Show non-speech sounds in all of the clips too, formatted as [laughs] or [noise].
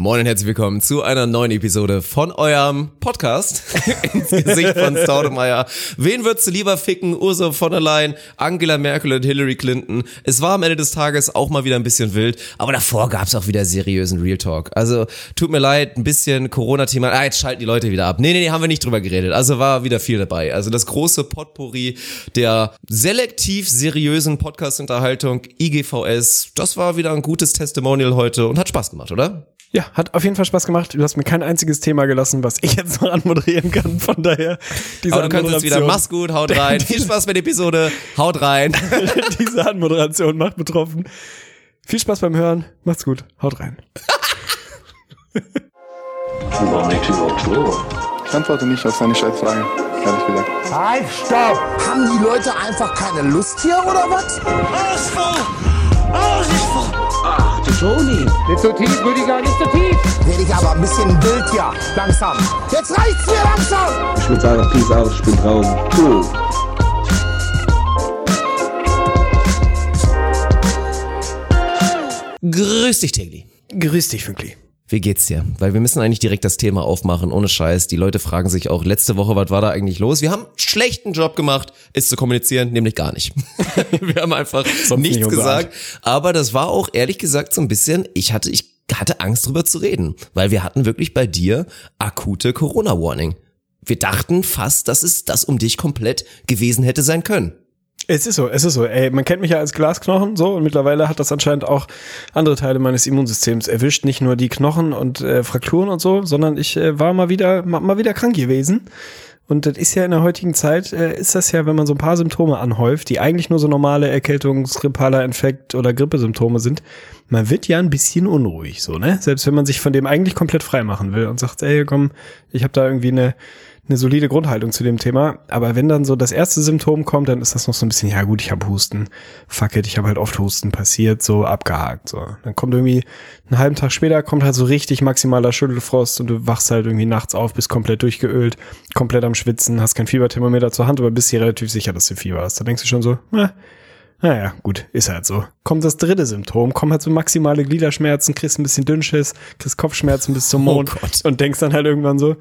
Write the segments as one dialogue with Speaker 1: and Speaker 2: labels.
Speaker 1: Moin und herzlich willkommen zu einer neuen Episode von eurem Podcast [laughs] ins Gesicht von Staudemeyer. Wen würdest du lieber ficken? Ursula von der Leyen, Angela Merkel und Hillary Clinton. Es war am Ende des Tages auch mal wieder ein bisschen wild, aber davor gab's auch wieder seriösen Real Talk. Also tut mir leid, ein bisschen Corona-Thema. Ah, jetzt schalten die Leute wieder ab. Nee, nee, nee, haben wir nicht drüber geredet. Also war wieder viel dabei. Also das große Potpourri der selektiv seriösen Podcast-Unterhaltung IGVS, das war wieder ein gutes Testimonial heute und hat Spaß gemacht, oder?
Speaker 2: Ja, hat auf jeden Fall Spaß gemacht. Du hast mir kein einziges Thema gelassen, was ich jetzt noch anmoderieren kann. Von daher,
Speaker 1: diese Aber du kannst jetzt wieder, mach's gut, haut rein. [laughs] Viel Spaß mit der Episode, haut rein. [laughs]
Speaker 2: diese Anmoderation macht betroffen. Viel Spaß beim Hören, macht's gut, haut rein.
Speaker 3: Ich antworte nicht auf seine Scheißfragen, ehrlich gesagt.
Speaker 4: Halt, stopp! Haben die Leute einfach keine Lust hier, oder was?
Speaker 5: Ausfall! Ausfall!
Speaker 6: Ach, du Toni.
Speaker 4: Nicht so tief, Rüdiger, nicht so tief. Werde ich aber ein bisschen wild, ja. Langsam. Jetzt reicht's mir langsam.
Speaker 6: Ich würde sagen, peace out, ich bin draußen. Cool.
Speaker 1: Grüß dich, Tegli.
Speaker 2: Grüß dich, Fünkli.
Speaker 1: Wie geht's dir? Weil wir müssen eigentlich direkt das Thema aufmachen, ohne Scheiß. Die Leute fragen sich auch, letzte Woche, was war da eigentlich los? Wir haben einen schlechten Job gemacht, es zu kommunizieren, nämlich gar nicht. [laughs] wir haben einfach [laughs] nichts
Speaker 2: nicht
Speaker 1: gesagt. Aber das war auch ehrlich gesagt so ein bisschen, ich hatte, ich hatte Angst drüber zu reden, weil wir hatten wirklich bei dir akute Corona-Warning. Wir dachten fast, dass es das um dich komplett gewesen hätte sein können.
Speaker 2: Es ist so, es ist so. Ey, man kennt mich ja als Glasknochen so und mittlerweile hat das anscheinend auch andere Teile meines Immunsystems erwischt. Nicht nur die Knochen und äh, Frakturen und so, sondern ich äh, war mal wieder, mal, mal wieder krank gewesen. Und das ist ja in der heutigen Zeit, äh, ist das ja, wenn man so ein paar Symptome anhäuft, die eigentlich nur so normale Erkältungsgrippaler Infekt oder Grippesymptome sind, man wird ja ein bisschen unruhig, so, ne? Selbst wenn man sich von dem eigentlich komplett frei machen will und sagt, ey, komm, ich habe da irgendwie eine eine solide Grundhaltung zu dem Thema. Aber wenn dann so das erste Symptom kommt, dann ist das noch so ein bisschen, ja gut, ich habe Husten. Fuck it, ich habe halt oft Husten passiert, so abgehakt. So. Dann kommt irgendwie einen halben Tag später, kommt halt so richtig maximaler Schüttelfrost und du wachst halt irgendwie nachts auf, bist komplett durchgeölt, komplett am Schwitzen, hast kein Fieberthermometer zur Hand, aber bist dir relativ sicher, dass du Fieber hast. Da denkst du schon so, na, naja, gut, ist halt so. Kommt das dritte Symptom, kommen halt so maximale Gliederschmerzen, kriegst ein bisschen Dünnschiss, kriegst Kopfschmerzen bis zum Mond
Speaker 1: Oh
Speaker 2: und denkst dann halt irgendwann so,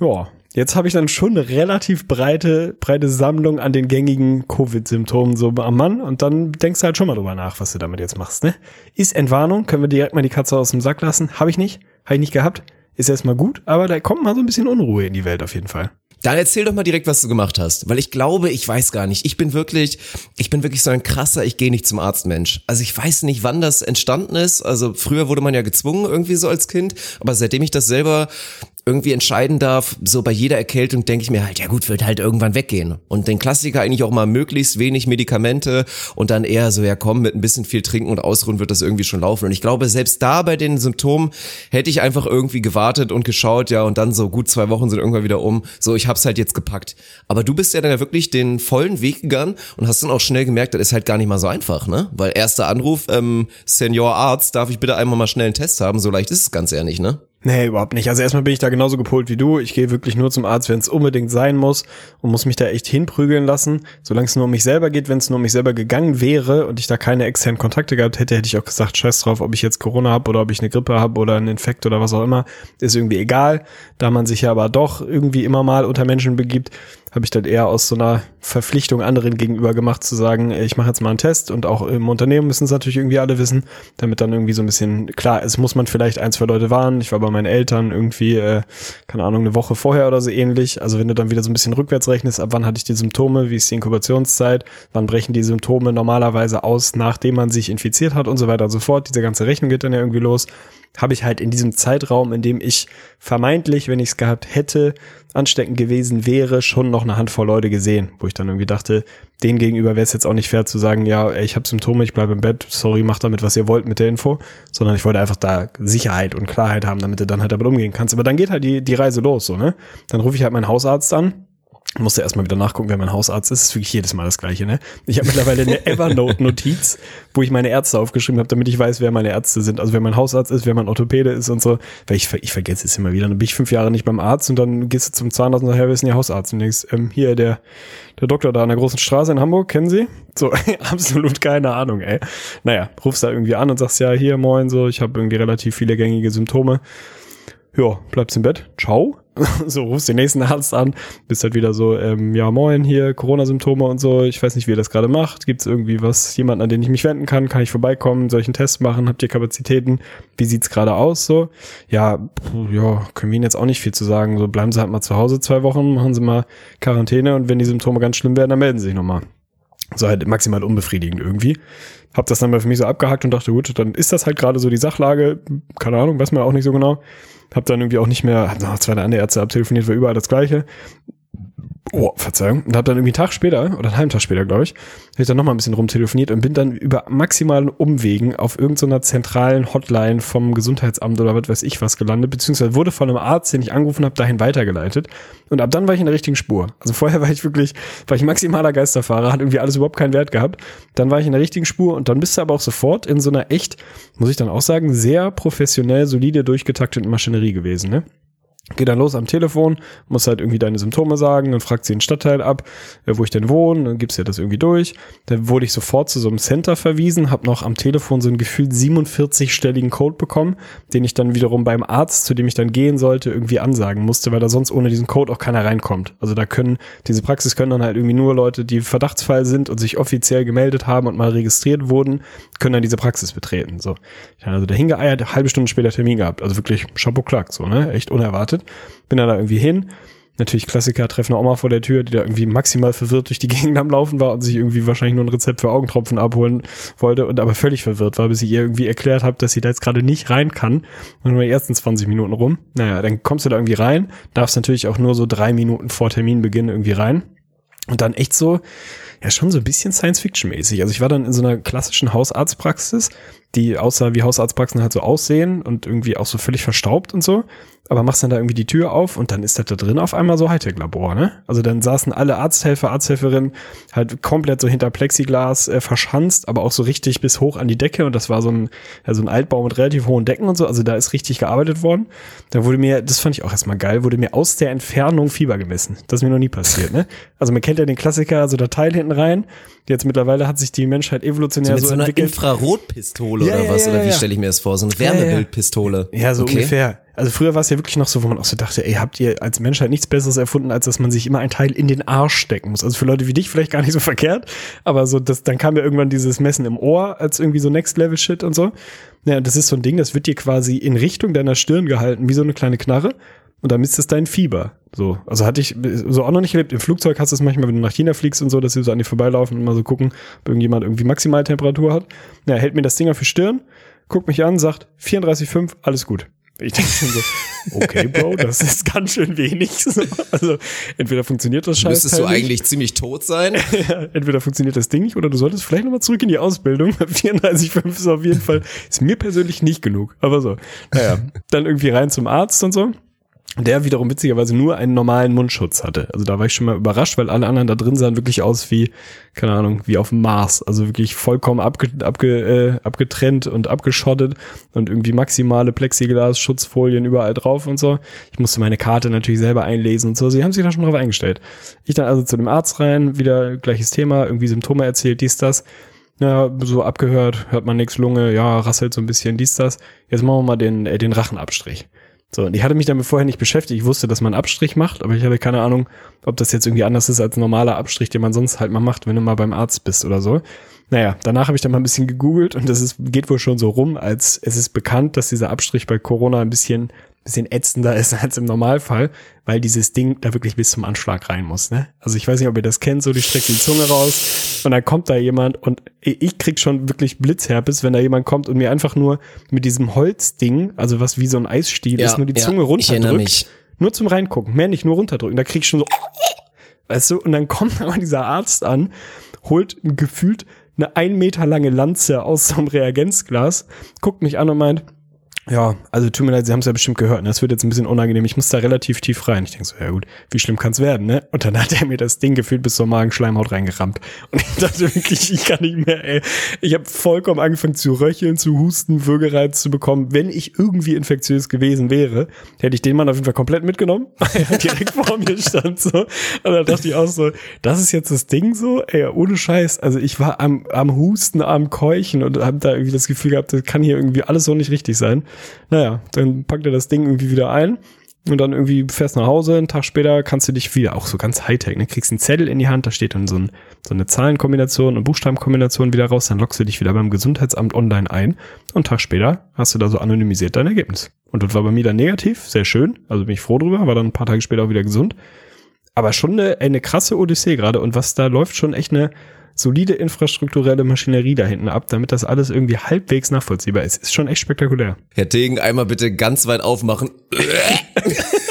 Speaker 2: ja, jetzt habe ich dann schon eine relativ breite, breite Sammlung an den gängigen Covid-Symptomen so am Mann und dann denkst du halt schon mal drüber nach, was du damit jetzt machst, ne? Ist Entwarnung, können wir direkt mal die Katze aus dem Sack lassen? Habe ich nicht, habe ich nicht gehabt. Ist erstmal gut, aber da kommt mal so ein bisschen Unruhe in die Welt auf jeden Fall.
Speaker 1: Dann erzähl doch mal direkt, was du gemacht hast, weil ich glaube, ich weiß gar nicht. Ich bin wirklich, ich bin wirklich so ein krasser, ich gehe nicht zum Arzt Mensch. Also ich weiß nicht, wann das entstanden ist. Also früher wurde man ja gezwungen irgendwie so als Kind, aber seitdem ich das selber irgendwie entscheiden darf, so bei jeder Erkältung denke ich mir halt, ja gut, wird halt irgendwann weggehen. Und den Klassiker eigentlich auch mal möglichst wenig Medikamente und dann eher so, ja komm, mit ein bisschen viel trinken und ausruhen wird das irgendwie schon laufen. Und ich glaube, selbst da bei den Symptomen hätte ich einfach irgendwie gewartet und geschaut, ja, und dann so gut zwei Wochen sind irgendwann wieder um. So, ich hab's halt jetzt gepackt. Aber du bist ja dann ja wirklich den vollen Weg gegangen und hast dann auch schnell gemerkt, das ist halt gar nicht mal so einfach, ne? Weil erster Anruf, ähm, Senior Arzt, darf ich bitte einmal mal schnell einen Test haben? So leicht ist es ganz eher nicht, ne?
Speaker 2: Nee, überhaupt nicht. Also erstmal bin ich da genauso gepolt wie du. Ich gehe wirklich nur zum Arzt, wenn es unbedingt sein muss und muss mich da echt hinprügeln lassen. Solange es nur um mich selber geht, wenn es nur um mich selber gegangen wäre und ich da keine externen Kontakte gehabt hätte, hätte ich auch gesagt, scheiß drauf, ob ich jetzt Corona habe oder ob ich eine Grippe habe oder einen Infekt oder was auch immer. Ist irgendwie egal. Da man sich ja aber doch irgendwie immer mal unter Menschen begibt, habe ich dann eher aus so einer Verpflichtung anderen gegenüber gemacht, zu sagen, ich mache jetzt mal einen Test und auch im Unternehmen müssen es natürlich irgendwie alle wissen, damit dann irgendwie so ein bisschen, klar, es muss man vielleicht ein, zwei Leute warnen. Ich war bei meinen Eltern irgendwie, äh, keine Ahnung, eine Woche vorher oder so ähnlich. Also wenn du dann wieder so ein bisschen rückwärts rechnest, ab wann hatte ich die Symptome, wie ist die Inkubationszeit, wann brechen die Symptome normalerweise aus, nachdem man sich infiziert hat und so weiter und so fort. Diese ganze Rechnung geht dann ja irgendwie los habe ich halt in diesem Zeitraum, in dem ich vermeintlich, wenn ich es gehabt hätte, ansteckend gewesen wäre, schon noch eine Handvoll Leute gesehen, wo ich dann irgendwie dachte, denen gegenüber wäre es jetzt auch nicht fair zu sagen, ja, ich habe Symptome, ich bleibe im Bett, sorry, macht damit, was ihr wollt mit der Info, sondern ich wollte einfach da Sicherheit und Klarheit haben, damit du dann halt damit umgehen kannst. Aber dann geht halt die, die Reise los, so, ne? Dann rufe ich halt meinen Hausarzt an, Musste erstmal wieder nachgucken, wer mein Hausarzt ist. Das ist wirklich jedes Mal das Gleiche, ne? Ich habe mittlerweile eine Evernote-Notiz, wo ich meine Ärzte aufgeschrieben habe, damit ich weiß, wer meine Ärzte sind. Also wer mein Hausarzt ist, wer mein Orthopäde ist und so. Weil ich, ich vergesse es immer wieder. Dann bin ich fünf Jahre nicht beim Arzt und dann gehst du zum Zahnarzt und sagst, ja, wer ist denn Ihr Hausarzt? Und denkst, ähm, hier, der, der Doktor da an der großen Straße in Hamburg, kennen Sie? So, [laughs] absolut keine Ahnung, ey. Naja, rufst da irgendwie an und sagst, ja, hier, moin, so, ich habe irgendwie relativ viele gängige Symptome ja, bleibst im Bett, ciao. [laughs] So, rufst den nächsten Arzt an, bist halt wieder so, ähm, ja, moin, hier, Corona-Symptome und so, ich weiß nicht, wie ihr das gerade macht, gibt's irgendwie was, jemanden, an den ich mich wenden kann, kann ich vorbeikommen, einen Test machen, habt ihr Kapazitäten, wie sieht's gerade aus, so, ja, ja, können wir Ihnen jetzt auch nicht viel zu sagen, so, bleiben Sie halt mal zu Hause zwei Wochen, machen Sie mal Quarantäne und wenn die Symptome ganz schlimm werden, dann melden Sie sich nochmal. So halt maximal unbefriedigend irgendwie. Hab das dann mal für mich so abgehakt und dachte, gut, dann ist das halt gerade so die Sachlage. Keine Ahnung, weiß man auch nicht so genau. Hab dann irgendwie auch nicht mehr, hab noch zwei andere Ärzte abtelefoniert, war überall das Gleiche. Oh, Verzeihung. Und hab dann irgendwie einen Tag später, oder einen halben Tag später, glaube ich, hab ich dann nochmal ein bisschen rumtelefoniert und bin dann über maximalen Umwegen auf irgendeiner zentralen Hotline vom Gesundheitsamt oder was weiß ich was gelandet, beziehungsweise wurde von einem Arzt, den ich angerufen habe, dahin weitergeleitet. Und ab dann war ich in der richtigen Spur. Also vorher war ich wirklich, war ich maximaler Geisterfahrer, hat irgendwie alles überhaupt keinen Wert gehabt. Dann war ich in der richtigen Spur und dann bist du aber auch sofort in so einer echt, muss ich dann auch sagen, sehr professionell, solide durchgetakteten Maschinerie gewesen, ne? Geh dann los am Telefon, muss halt irgendwie deine Symptome sagen, dann fragt sie den Stadtteil ab, äh, wo ich denn wohne, dann gibst du ja das irgendwie durch. Dann wurde ich sofort zu so einem Center verwiesen, habe noch am Telefon so einen gefühlt 47-stelligen Code bekommen, den ich dann wiederum beim Arzt, zu dem ich dann gehen sollte, irgendwie ansagen musste, weil da sonst ohne diesen Code auch keiner reinkommt. Also da können, diese Praxis können dann halt irgendwie nur Leute, die Verdachtsfall sind und sich offiziell gemeldet haben und mal registriert wurden, können dann diese Praxis betreten. So. Ich habe also da hingeeiert, halbe Stunde später Termin gehabt. Also wirklich Chapeau klack, so, ne? Echt unerwartet. Bin dann da irgendwie hin. Natürlich Klassiker, treffen Oma vor der Tür, die da irgendwie maximal verwirrt durch die [laughs] Gegend am Laufen war und sich irgendwie wahrscheinlich nur ein Rezept für Augentropfen abholen wollte und aber völlig verwirrt war, bis ich ihr irgendwie erklärt habe, dass sie da jetzt gerade nicht rein kann. Und nur die ersten 20 Minuten rum. Naja, dann kommst du da irgendwie rein, darfst natürlich auch nur so drei Minuten vor Terminbeginn irgendwie rein. Und dann echt so, ja, schon so ein bisschen Science-Fiction-mäßig. Also ich war dann in so einer klassischen Hausarztpraxis, die aussah wie Hausarztpraxen halt so aussehen und irgendwie auch so völlig verstaubt und so. Aber machst dann da irgendwie die Tür auf und dann ist das da drin auf einmal so Hightech-Labor, ne? Also dann saßen alle Arzthelfer, Arzthelferinnen halt komplett so hinter Plexiglas äh, verschanzt, aber auch so richtig bis hoch an die Decke und das war so ein, ja, so ein Altbau mit relativ hohen Decken und so. Also da ist richtig gearbeitet worden. Da wurde mir, das fand ich auch erstmal geil, wurde mir aus der Entfernung Fieber gemessen. Das ist mir noch nie passiert, ne? Also man kennt ja den Klassiker, so der Teil hinten rein. Jetzt mittlerweile hat sich die Menschheit evolutionär
Speaker 1: mit
Speaker 2: so,
Speaker 1: so einer
Speaker 2: entwickelt.
Speaker 1: Infrarotpistole
Speaker 2: Ja,
Speaker 1: oder was?
Speaker 2: ja,
Speaker 1: oder wie stelle ich mir das vor? So eine. Wärmebildpistole.
Speaker 2: Ja, so
Speaker 1: Okay.
Speaker 2: ungefähr. Also früher war es ja wirklich noch so, wo man auch so dachte, ey, habt ihr als Menschheit nichts Besseres erfunden, als dass man sich immer ein Teil in den Arsch stecken muss. Also für Leute wie dich vielleicht gar nicht so [laughs] verkehrt, aber so, das, dann kam ja irgendwann dieses Messen im Ohr als irgendwie so Next-Level-Shit und so. Ja, das ist so ein Ding, das wird dir quasi in Richtung deiner Stirn gehalten, wie so eine kleine Knarre. Und dann misst es dein Fieber. So, also hatte ich so auch noch nicht erlebt. Im Flugzeug hast du es manchmal, wenn du nach China fliegst und so, dass sie so an dir vorbeilaufen und mal so gucken, ob irgendjemand irgendwie Maximaltemperatur hat. Ja, hält mir das Ding auf die Stirn, guckt mich an, sagt 34,5, alles gut. Ich denke schon so, okay, Bro, das ist ganz schön wenig. So, Also entweder funktioniert das Scheiß
Speaker 1: Müsstest du eigentlich ziemlich tot sein? [laughs]
Speaker 2: entweder funktioniert das Ding nicht oder du solltest vielleicht nochmal zurück in die Ausbildung. [laughs] 34,5 ist auf jeden Fall, ist mir persönlich nicht genug. Aber so, naja, dann irgendwie rein zum Arzt und so. Der wiederum witzigerweise nur einen normalen Mundschutz hatte. Also da war ich schon mal überrascht, weil alle anderen da drin sahen wirklich aus wie, keine Ahnung, wie auf dem Mars. Also wirklich vollkommen abge, abge, äh, abgetrennt und abgeschottet und irgendwie maximale Plexiglas, Schutzfolien überall drauf und so. Ich musste meine Karte natürlich selber einlesen und so. Sie haben sich da schon drauf eingestellt. Ich dann also zu dem Arzt rein, wieder gleiches Thema, irgendwie Symptome erzählt, dies, das. Ja, so abgehört, hört man nix, Lunge, ja, rasselt so ein bisschen, dies, das. Jetzt machen wir mal den, äh, den Rachenabstrich. So, und ich hatte mich damit vorher nicht beschäftigt. Ich wusste, dass man Abstrich macht, aber ich hatte keine Ahnung, ob das jetzt irgendwie anders ist als normaler Abstrich, den man sonst halt mal macht, wenn du mal beim Arzt bist oder so. Naja, danach habe ich dann mal ein bisschen gegoogelt und das ist, geht wohl schon so rum, als es ist bekannt, dass dieser Abstrich bei Corona ein bisschen, bisschen ätzender ist [laughs] als im Normalfall, weil dieses Ding da wirklich bis zum Anschlag rein muss. Ne? Also ich weiß nicht, ob ihr das kennt, so die streckt die Zunge raus und dann kommt da jemand und ich krieg schon wirklich Blitzherpes, wenn da jemand kommt und mir einfach nur mit diesem Holzding, also was wie so ein Eisstiel ist, nur die
Speaker 1: ja,
Speaker 2: Zunge runterdrückt. Nur zum Reingucken, mehr nicht, nur runterdrücken. Da krieg ich schon so, [laughs] weißt du, und dann kommt [laughs] aber dieser Arzt an, holt gefühlt eine ein Meter lange Lanze aus so einem Reagenzglas, guckt mich an und meint, Ja, also tut mir leid, Sie haben es ja bestimmt gehört. Ne? Das wird jetzt ein bisschen unangenehm. Ich muss da relativ tief rein. Ich denke so, ja gut, wie schlimm kann's werden, ne? Und dann hat er mir das Ding gefühlt bis zur Magenschleimhaut reingerammt. Und ich dachte wirklich, ich kann nicht mehr, ey. Ich habe vollkommen angefangen zu röcheln, zu husten, Würgereiz zu bekommen. Wenn ich irgendwie infektiös gewesen wäre, hätte ich den Mann auf jeden Fall komplett mitgenommen, [laughs] weil er direkt vor mir stand. so. Und dann dachte ich auch so, das ist jetzt das Ding so? Ey, ohne Scheiß. Also ich war am, am Husten, am Keuchen und habe da irgendwie das Gefühl gehabt, das kann hier irgendwie alles so nicht richtig sein. Naja, dann packt er das Ding irgendwie wieder ein und dann irgendwie fährst nach Hause, einen Tag später kannst du dich wieder, auch so ganz Hightech, ne, kriegst einen Zettel in die Hand, da steht dann so, ein, so eine Zahlenkombination und Buchstabenkombination wieder raus, dann loggst du dich wieder beim Gesundheitsamt online ein und einen Tag später hast du da so anonymisiert dein Ergebnis. Und das war bei mir dann negativ, sehr schön, also bin ich froh drüber, war dann ein paar Tage später auch wieder gesund. Aber schon eine, eine krasse Odyssee gerade und was da läuft, schon echt eine solide infrastrukturelle Maschinerie da hinten ab, damit das alles irgendwie halbwegs nachvollziehbar ist. Ist schon echt spektakulär.
Speaker 1: Herr Tegen, einmal bitte ganz weit aufmachen. [laughs]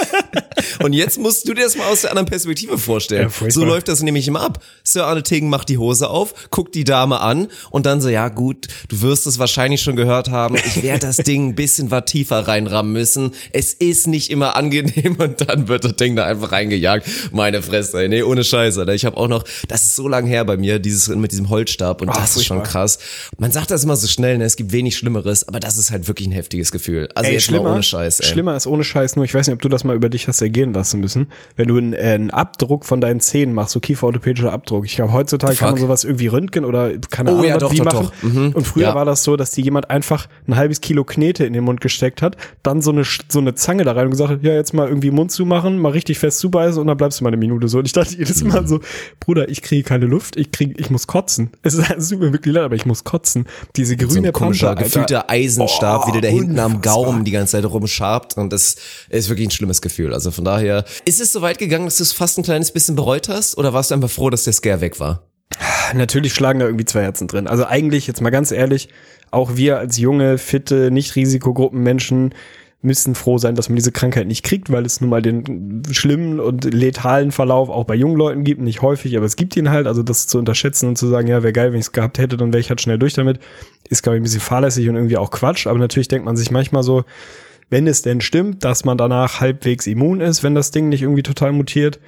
Speaker 1: Und jetzt musst du dir das mal aus der anderen Perspektive vorstellen.
Speaker 2: Ja,
Speaker 1: so läuft das nämlich immer ab. Sir Arne Tegen macht die Hose auf, guckt die Dame an und dann so, ja gut, du wirst es wahrscheinlich schon gehört haben, ich werde das Ding ein bisschen was tiefer reinrammen müssen. Es ist nicht immer angenehm und dann wird das Ding da einfach reingejagt. Meine Fresse, ey. nee, ohne Scheiße. Alter. Ich habe auch noch, das ist so lang her bei mir, dieses mit diesem Holzstab und
Speaker 2: Ah,
Speaker 1: das ist schon krass. Man sagt das immer so schnell, ne? es gibt wenig Schlimmeres, aber das ist halt wirklich ein heftiges Gefühl. Also jetzt mal ohne Scheiß, ey.
Speaker 2: Schlimmer ist ohne Scheiß nur, ich weiß nicht, ob du das mal über dich hast ergehen lassen müssen, wenn du einen, äh, einen Abdruck von deinen Zähnen machst, so kieferorthopädischer Abdruck. Ich glaube, heutzutage kann
Speaker 1: Fuck.
Speaker 2: man sowas irgendwie röntgen oder keine
Speaker 1: Oh
Speaker 2: Ahnung,
Speaker 1: ja, doch,
Speaker 2: wie
Speaker 1: doch,
Speaker 2: machen.
Speaker 1: doch. Mhm.
Speaker 2: Und früher
Speaker 1: Ja.
Speaker 2: war das so, dass dir jemand einfach ein halbes Kilo Knete in den Mund gesteckt hat, dann so eine, so eine Zange da rein und gesagt hat, ja, jetzt mal irgendwie Mund zumachen, mal richtig fest zubeißen und dann bleibst du mal eine Minute so. Und ich dachte jedes. Mal so, Bruder, ich kriege keine Luft, ich krieg, ich muss kotzen. Es ist, es tut mir wirklich leid, aber ich muss kotzen. Diese
Speaker 1: so
Speaker 2: grüne
Speaker 1: ein komischer, gefühlter Eisenstab,
Speaker 2: Oh,
Speaker 1: wie der da hinten am. Gaumen die ganze Zeit rumschabt und das ist wirklich ein schlimmes Gefühl. Also von daher, ist es so weit gegangen, dass du es fast ein kleines bisschen bereut hast? Oder warst du einfach froh, dass der Scare weg war?
Speaker 2: Natürlich schlagen da irgendwie zwei Herzen drin. Also eigentlich, jetzt mal ganz ehrlich, auch wir als junge, fitte, nicht Risikogruppenmenschen müssen froh sein, dass man diese Krankheit nicht kriegt, weil es nun mal den schlimmen und letalen Verlauf auch bei jungen Leuten gibt, nicht häufig, aber es gibt ihn halt, also das zu unterschätzen und zu sagen, ja, wäre geil, wenn ich es gehabt hätte, dann wäre ich halt schnell durch damit, ist, glaube ich, ein bisschen fahrlässig und irgendwie auch Quatsch, aber natürlich denkt man sich manchmal so, wenn es denn stimmt, dass man danach halbwegs immun ist, wenn das Ding nicht irgendwie total mutiert,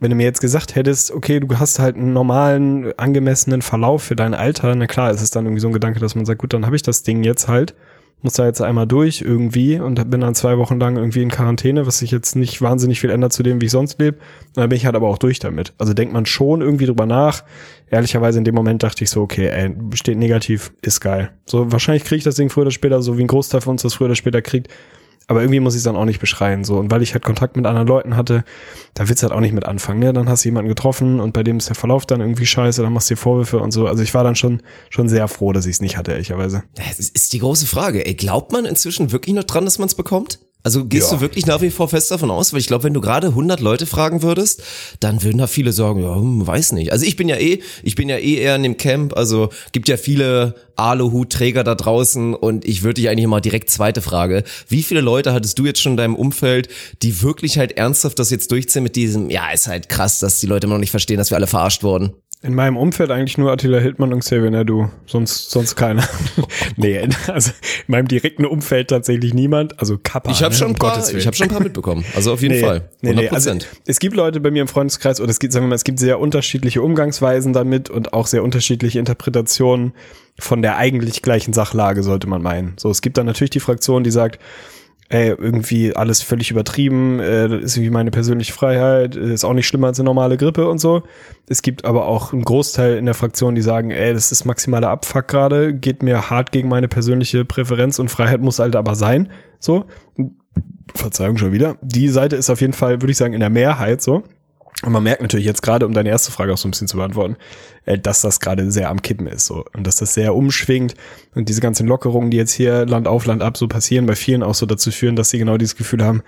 Speaker 2: wenn du mir jetzt gesagt hättest, okay, du hast halt einen normalen, angemessenen Verlauf für dein Alter, na klar, ist es dann irgendwie so ein Gedanke, dass man sagt, gut, dann habe ich das Ding jetzt halt, muss da jetzt einmal durch irgendwie und bin dann zwei Wochen lang irgendwie in Quarantäne, was sich jetzt nicht wahnsinnig viel ändert zu dem, wie ich sonst lebe. Dann bin ich halt aber auch durch damit. Also denkt man schon irgendwie drüber nach. Ehrlicherweise in dem Moment dachte ich so, okay, ey, steht negativ, ist geil. So, wahrscheinlich kriege ich das Ding früher oder später, so wie ein Großteil von uns das früher oder später kriegt. Aber irgendwie muss ich es dann auch nicht beschreien. So. Und weil ich halt Kontakt mit anderen Leuten hatte, da willst du halt auch nicht mit anfangen. Ne? Dann hast du jemanden getroffen und bei dem ist der Verlauf dann irgendwie scheiße, dann machst du dir Vorwürfe und so. Also ich war dann schon, schon sehr froh, dass ich es nicht hatte, ehrlicherweise.
Speaker 1: Das ist- die große Frage. Ey, glaubt man inzwischen wirklich noch dran, dass man es bekommt? Also gehst
Speaker 2: Ja.
Speaker 1: du wirklich nach wie vor fest davon aus? Weil ich glaube, wenn du gerade 100 Leute fragen würdest, dann würden da viele sagen, ja, hm, weiß nicht. Also ich bin ja eh, ich bin ja eh eher in dem Camp, also gibt ja viele Aluhutträger da draußen und ich würde dich eigentlich mal direkt zweite Frage. Wie viele Leute hattest du jetzt schon in deinem Umfeld, die wirklich halt ernsthaft das jetzt durchziehen mit diesem, ja, ist halt krass, dass die Leute immer noch nicht verstehen, dass wir alle verarscht wurden?
Speaker 2: In meinem Umfeld eigentlich nur Attila Hildmann und Xavier Nadu. Sonst, sonst keiner. [laughs] [laughs] nee, also in meinem direkten Umfeld tatsächlich niemand. Also Kappa.
Speaker 1: Ich habe
Speaker 2: ne,
Speaker 1: schon
Speaker 2: um
Speaker 1: paar, ich habe schon ein paar mitbekommen. Also auf jeden
Speaker 2: Nee,
Speaker 1: Fall.
Speaker 2: Nee,
Speaker 1: 100
Speaker 2: nee, also es gibt Leute bei mir im Freundeskreis, oder es gibt, sagen wir mal, es gibt sehr unterschiedliche Umgangsweisen damit und auch sehr unterschiedliche Interpretationen von der eigentlich gleichen Sachlage, sollte man meinen. So, es gibt dann natürlich die Fraktion, die sagt, ey, irgendwie alles völlig übertrieben, äh, das ist irgendwie meine persönliche Freiheit, äh, ist auch nicht schlimmer als eine normale Grippe und so. Es gibt aber auch einen Großteil in der Fraktion, die sagen, ey, das ist maximaler Abfuck gerade, geht mir hart gegen meine persönliche Präferenz und Freiheit muss halt aber sein. So. Verzeihung schon wieder. Die Seite ist auf jeden Fall, würde ich sagen, in der Mehrheit so. Und man merkt natürlich jetzt gerade, um deine erste Frage auch so ein bisschen zu beantworten, äh, dass das gerade sehr am Kippen ist so. Und dass das sehr umschwingt. Und diese ganzen Lockerungen, die jetzt hier Land auf Land ab so passieren, bei vielen auch so dazu führen, dass sie genau dieses Gefühl haben,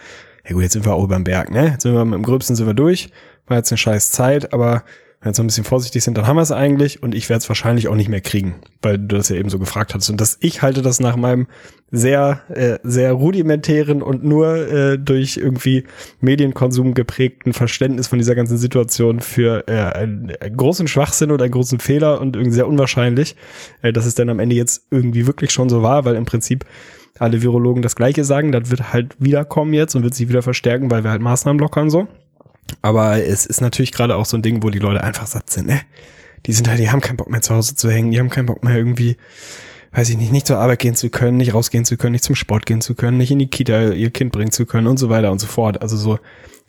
Speaker 2: ja gut, jetzt sind wir auch über den Berg, ne? Jetzt sind wir im Gröbsten sind wir durch, war jetzt eine scheiß Zeit, aber wenn wir jetzt ein bisschen vorsichtig sind, dann haben wir es eigentlich und ich werde es wahrscheinlich auch nicht mehr kriegen, weil du das ja eben so gefragt hast. Und das, ich halte das nach meinem sehr, äh, sehr rudimentären und nur äh, durch irgendwie Medienkonsum geprägten Verständnis von dieser ganzen Situation für äh, einen, einen großen Schwachsinn oder einen großen Fehler und irgendwie sehr unwahrscheinlich, äh, dass es dann am Ende jetzt irgendwie wirklich schon so war, weil im Prinzip alle Virologen das Gleiche sagen. Das wird halt wiederkommen jetzt und wird sich wieder verstärken, weil wir halt Maßnahmen lockern so. Aber es ist natürlich gerade auch so ein Ding, wo die Leute einfach satt sind, ne? Die sind halt, die haben keinen Bock mehr zu Hause zu hängen, die haben keinen Bock mehr irgendwie, weiß ich nicht, nicht zur Arbeit gehen zu können, nicht rausgehen zu können, nicht zum Sport gehen zu können, nicht in die Kita ihr Kind bringen zu können und so weiter und so fort. Also so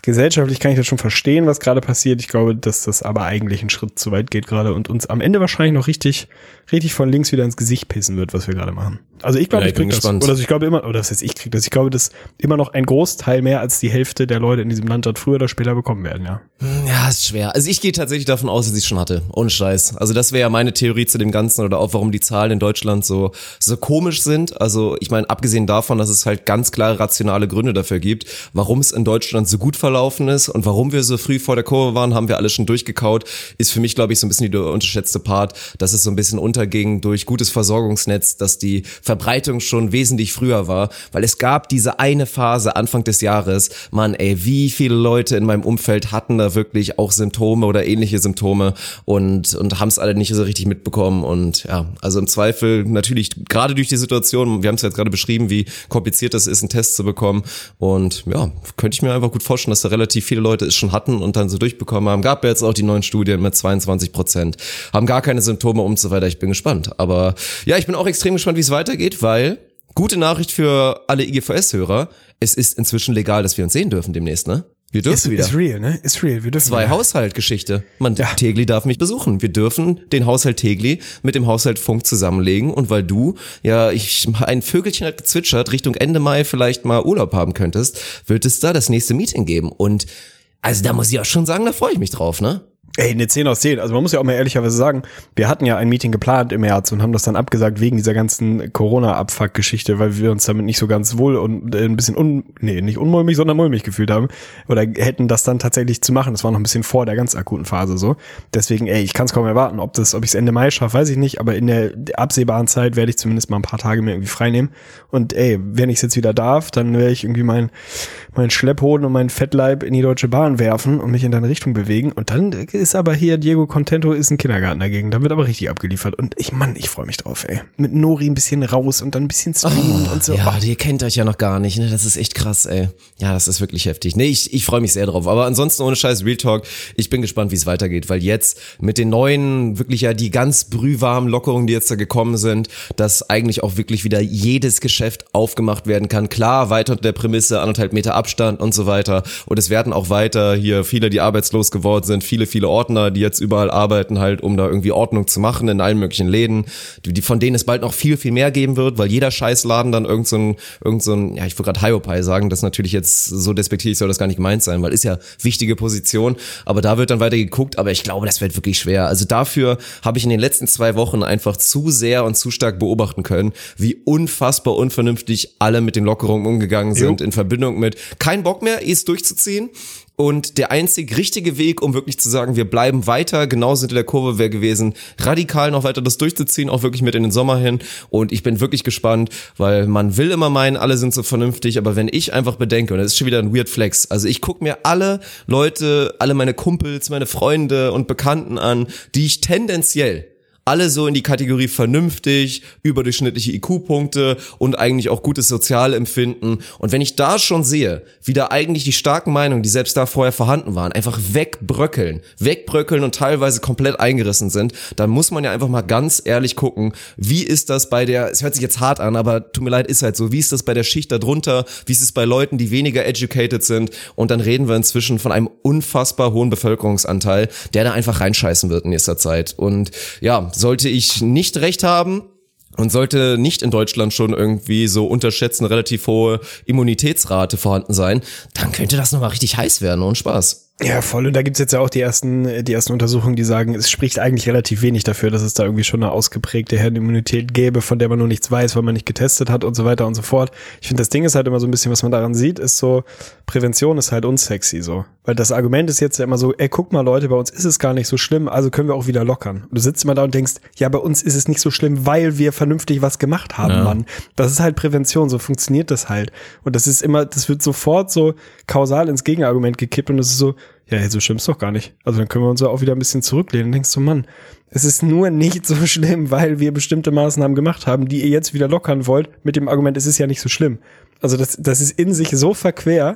Speaker 2: gesellschaftlich kann ich das schon verstehen, was gerade passiert. Ich glaube, dass das aber eigentlich einen Schritt zu weit geht gerade und uns am Ende wahrscheinlich noch richtig, richtig von links wieder ins Gesicht pissen wird, was wir gerade machen. Also ich glaube,
Speaker 1: Ja,
Speaker 2: ich
Speaker 1: ich bin
Speaker 2: krieg das.
Speaker 1: gespannt.
Speaker 2: Oder also ich glaube immer, oder das heißt, ich krieg das. Ich glaube, dass immer noch ein Großteil mehr als die Hälfte der Leute in diesem Land das früher oder später bekommen werden, ja.
Speaker 1: Ja, ist schwer. Also ich gehe tatsächlich davon aus, dass ich es schon hatte. Ohne Scheiß. Also das wäre ja meine Theorie zu dem Ganzen oder auch warum die Zahlen in Deutschland so, so komisch sind. Also ich meine, abgesehen davon, dass es halt ganz klare rationale Gründe dafür gibt, warum es in Deutschland so gut verlaufen ist und warum wir so früh vor der Kurve waren, haben wir alle schon durchgekaut, ist für mich, glaube ich, so ein bisschen die unterschätzte Part, dass es so ein bisschen unterging durch gutes Versorgungsnetz, dass die Verbreitung schon wesentlich früher war, weil es gab diese eine Phase Anfang des Jahres, Mann, ey, wie viele Leute in meinem Umfeld hatten da wirklich auch Symptome oder ähnliche Symptome und, und haben es alle nicht so richtig mitbekommen und ja, also im Zweifel natürlich gerade durch die Situation, wir haben es jetzt gerade beschrieben, wie kompliziert das ist, einen Test zu bekommen und ja, könnte ich mir einfach gut vorstellen, dass da relativ viele Leute es schon hatten und dann so durchbekommen haben. Gab ja jetzt auch die neuen Studien mit 22 Prozent, haben gar keine Symptome und so weiter. Ich bin gespannt, aber ja, ich bin auch extrem gespannt, wie es weitergeht, weil Gute Nachricht für alle IGVS-Hörer. Es ist inzwischen legal, dass wir uns sehen dürfen demnächst, ne? Wir dürfen
Speaker 2: Ist,
Speaker 1: wieder.
Speaker 2: ist real, ne? Ist real. Wir dürfen
Speaker 1: Zwei. Haushaltgeschichte. Man, Tegli darf mich besuchen. Wir dürfen den Haushalt Tegli mit dem Haushalt Funk zusammenlegen. Und weil du, ja, ich, ein Vögelchen hat gezwitschert, Richtung Ende Mai vielleicht mal Urlaub haben könntest, wird es da das nächste Meeting geben. Und, also da muss ich auch schon sagen, da freue ich mich drauf, ne?
Speaker 2: Ey, eine 10 aus 10. Also man muss ja auch mal ehrlicherweise sagen, wir hatten ja ein Meeting geplant im März und haben das dann abgesagt wegen dieser ganzen Corona-Abfuck-Geschichte, weil wir uns damit nicht so ganz wohl und äh, ein bisschen un, nee, nicht unmulmig, sondern mulmig gefühlt haben. Oder hätten das dann tatsächlich zu machen. Das war noch ein bisschen vor der ganz akuten Phase so. Deswegen, ey, ich kann es kaum erwarten. Ob das, ob ich es Ende Mai schaffe, weiß ich nicht, aber in der absehbaren Zeit werde ich zumindest mal ein paar Tage mir irgendwie freinehmen. Und ey, wenn ich es jetzt wieder darf, dann werde ich irgendwie mein, mein Schlepphoden und meinen Fettleib in die Deutsche Bahn werfen und mich in deine Richtung bewegen. Und dann ist aber hier Diego Contento ist ein Kindergarten dagegen. Da wird aber richtig abgeliefert. Und ich, Mann, ich freue mich drauf, ey. Mit Nori ein bisschen raus und dann ein bisschen streamen und so.
Speaker 1: Oh, Ja,
Speaker 2: Oh,
Speaker 1: ihr kennt euch ja noch gar nicht, ne? Das ist echt krass, ey. Ja, das ist wirklich heftig. Nee, ich, ich freue mich sehr drauf. Aber ansonsten ohne Scheiß Real Talk, ich bin gespannt, wie es weitergeht, weil jetzt mit den neuen, wirklich ja die ganz brühwarmen Lockerungen, die jetzt da gekommen sind, dass eigentlich auch wirklich wieder jedes Geschäft aufgemacht werden kann. Klar, weiter unter der Prämisse, anderthalb Meter Abstand und so weiter. Und es werden auch weiter hier viele, die arbeitslos geworden sind, viele, viele Ordner, die jetzt überall arbeiten, halt, um da irgendwie Ordnung zu machen in allen möglichen Läden, die, die von denen es bald noch viel, viel mehr geben wird, weil jeder Scheißladen dann irgend so ein, irgend so ein ja, ich wollte gerade Hiopai sagen, das ist natürlich jetzt so despektierlich soll das gar nicht gemeint sein, weil ist ja wichtige Position, aber da wird dann weiter geguckt, aber ich glaube, das wird wirklich schwer. Also dafür habe ich in den letzten zwei Wochen einfach zu sehr und zu stark beobachten können, wie unfassbar unvernünftig alle mit den Lockerungen umgegangen sind, in Verbindung mit kein Bock mehr, es durchzuziehen. Und der einzig richtige Weg, um wirklich zu sagen, wir bleiben weiter, genauso hinter der Kurve wäre gewesen, radikal noch weiter das durchzuziehen, auch wirklich mit in den Sommer hin. Und ich bin wirklich gespannt, weil man will immer meinen, alle sind so vernünftig, aber wenn ich einfach bedenke, und das ist schon wieder ein Weird Flex, also ich gucke mir alle Leute, alle meine Kumpels, meine Freunde und Bekannten an, die ich tendenziell alle so in die Kategorie vernünftig, überdurchschnittliche IQ-Punkte und eigentlich auch gutes Sozialempfinden. Und wenn ich da schon sehe, wie da eigentlich die starken Meinungen, die selbst da vorher vorhanden waren, einfach wegbröckeln, wegbröckeln und teilweise komplett eingerissen sind, dann muss man ja einfach mal ganz ehrlich gucken, wie ist das bei der, es hört sich jetzt hart an, aber tut mir leid, ist halt so, wie ist das bei der Schicht darunter, wie ist es bei Leuten, die weniger educated sind und dann reden wir inzwischen von einem unfassbar hohen Bevölkerungsanteil, der da einfach reinscheißen wird in nächster Zeit. Und ja, sollte ich nicht recht haben, und sollte nicht in Deutschland schon irgendwie so unterschätzen relativ hohe Immunitätsrate vorhanden sein, dann könnte das nochmal richtig heiß werden und Spaß.
Speaker 2: Ja, voll. Und da gibt's jetzt ja auch die ersten, die ersten Untersuchungen, die sagen, es spricht eigentlich relativ wenig dafür, dass es da irgendwie schon eine ausgeprägte Herdenimmunität gäbe, von der man nur nichts weiß, weil man nicht getestet hat und so weiter und so fort. Ich finde, das Ding ist halt immer so ein bisschen, was man daran sieht, ist so, Prävention ist halt unsexy so. Weil das Argument ist jetzt ja immer so, ey, guck mal Leute, bei uns ist es gar nicht so schlimm, also können wir auch wieder lockern. Und du sitzt immer da und denkst, ja, bei uns ist es nicht so schlimm, weil wir vernünftig was gemacht haben,
Speaker 1: Ja.
Speaker 2: Mann. Das ist halt Prävention, so funktioniert das halt. Und das ist immer, das wird sofort so kausal ins Gegenargument gekippt und es ist so, ja, so schlimm ist doch gar nicht. Also dann können wir uns ja auch wieder ein bisschen zurücklehnen und denkst du, Mann, es ist nur nicht [laughs] so schlimm, weil wir bestimmte Maßnahmen gemacht haben, die ihr jetzt wieder lockern wollt, mit dem Argument, es ist ja nicht so schlimm. Also das, das ist in sich so verquer,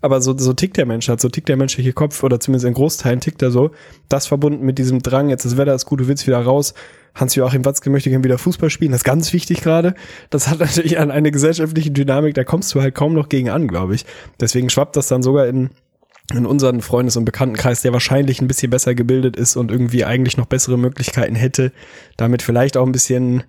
Speaker 2: aber so, so tickt der Mensch halt, so tickt der menschliche Kopf oder zumindest in Großteilen tickt er so. Das verbunden mit diesem Drang, jetzt das Wetter ist gut, du willst wieder raus. Hans-Joachim Watzke möchte gerne wieder Fußball spielen, das ist ganz wichtig gerade. Das hat [laughs] natürlich an eine gesellschaftliche Dynamik, da kommst du halt kaum noch gegen an, glaube ich. Deswegen schwappt das dann sogar in, in unseren Freundes- und Bekanntenkreis, der wahrscheinlich ein bisschen besser gebildet ist und irgendwie eigentlich noch bessere Möglichkeiten hätte, damit vielleicht auch ein bisschen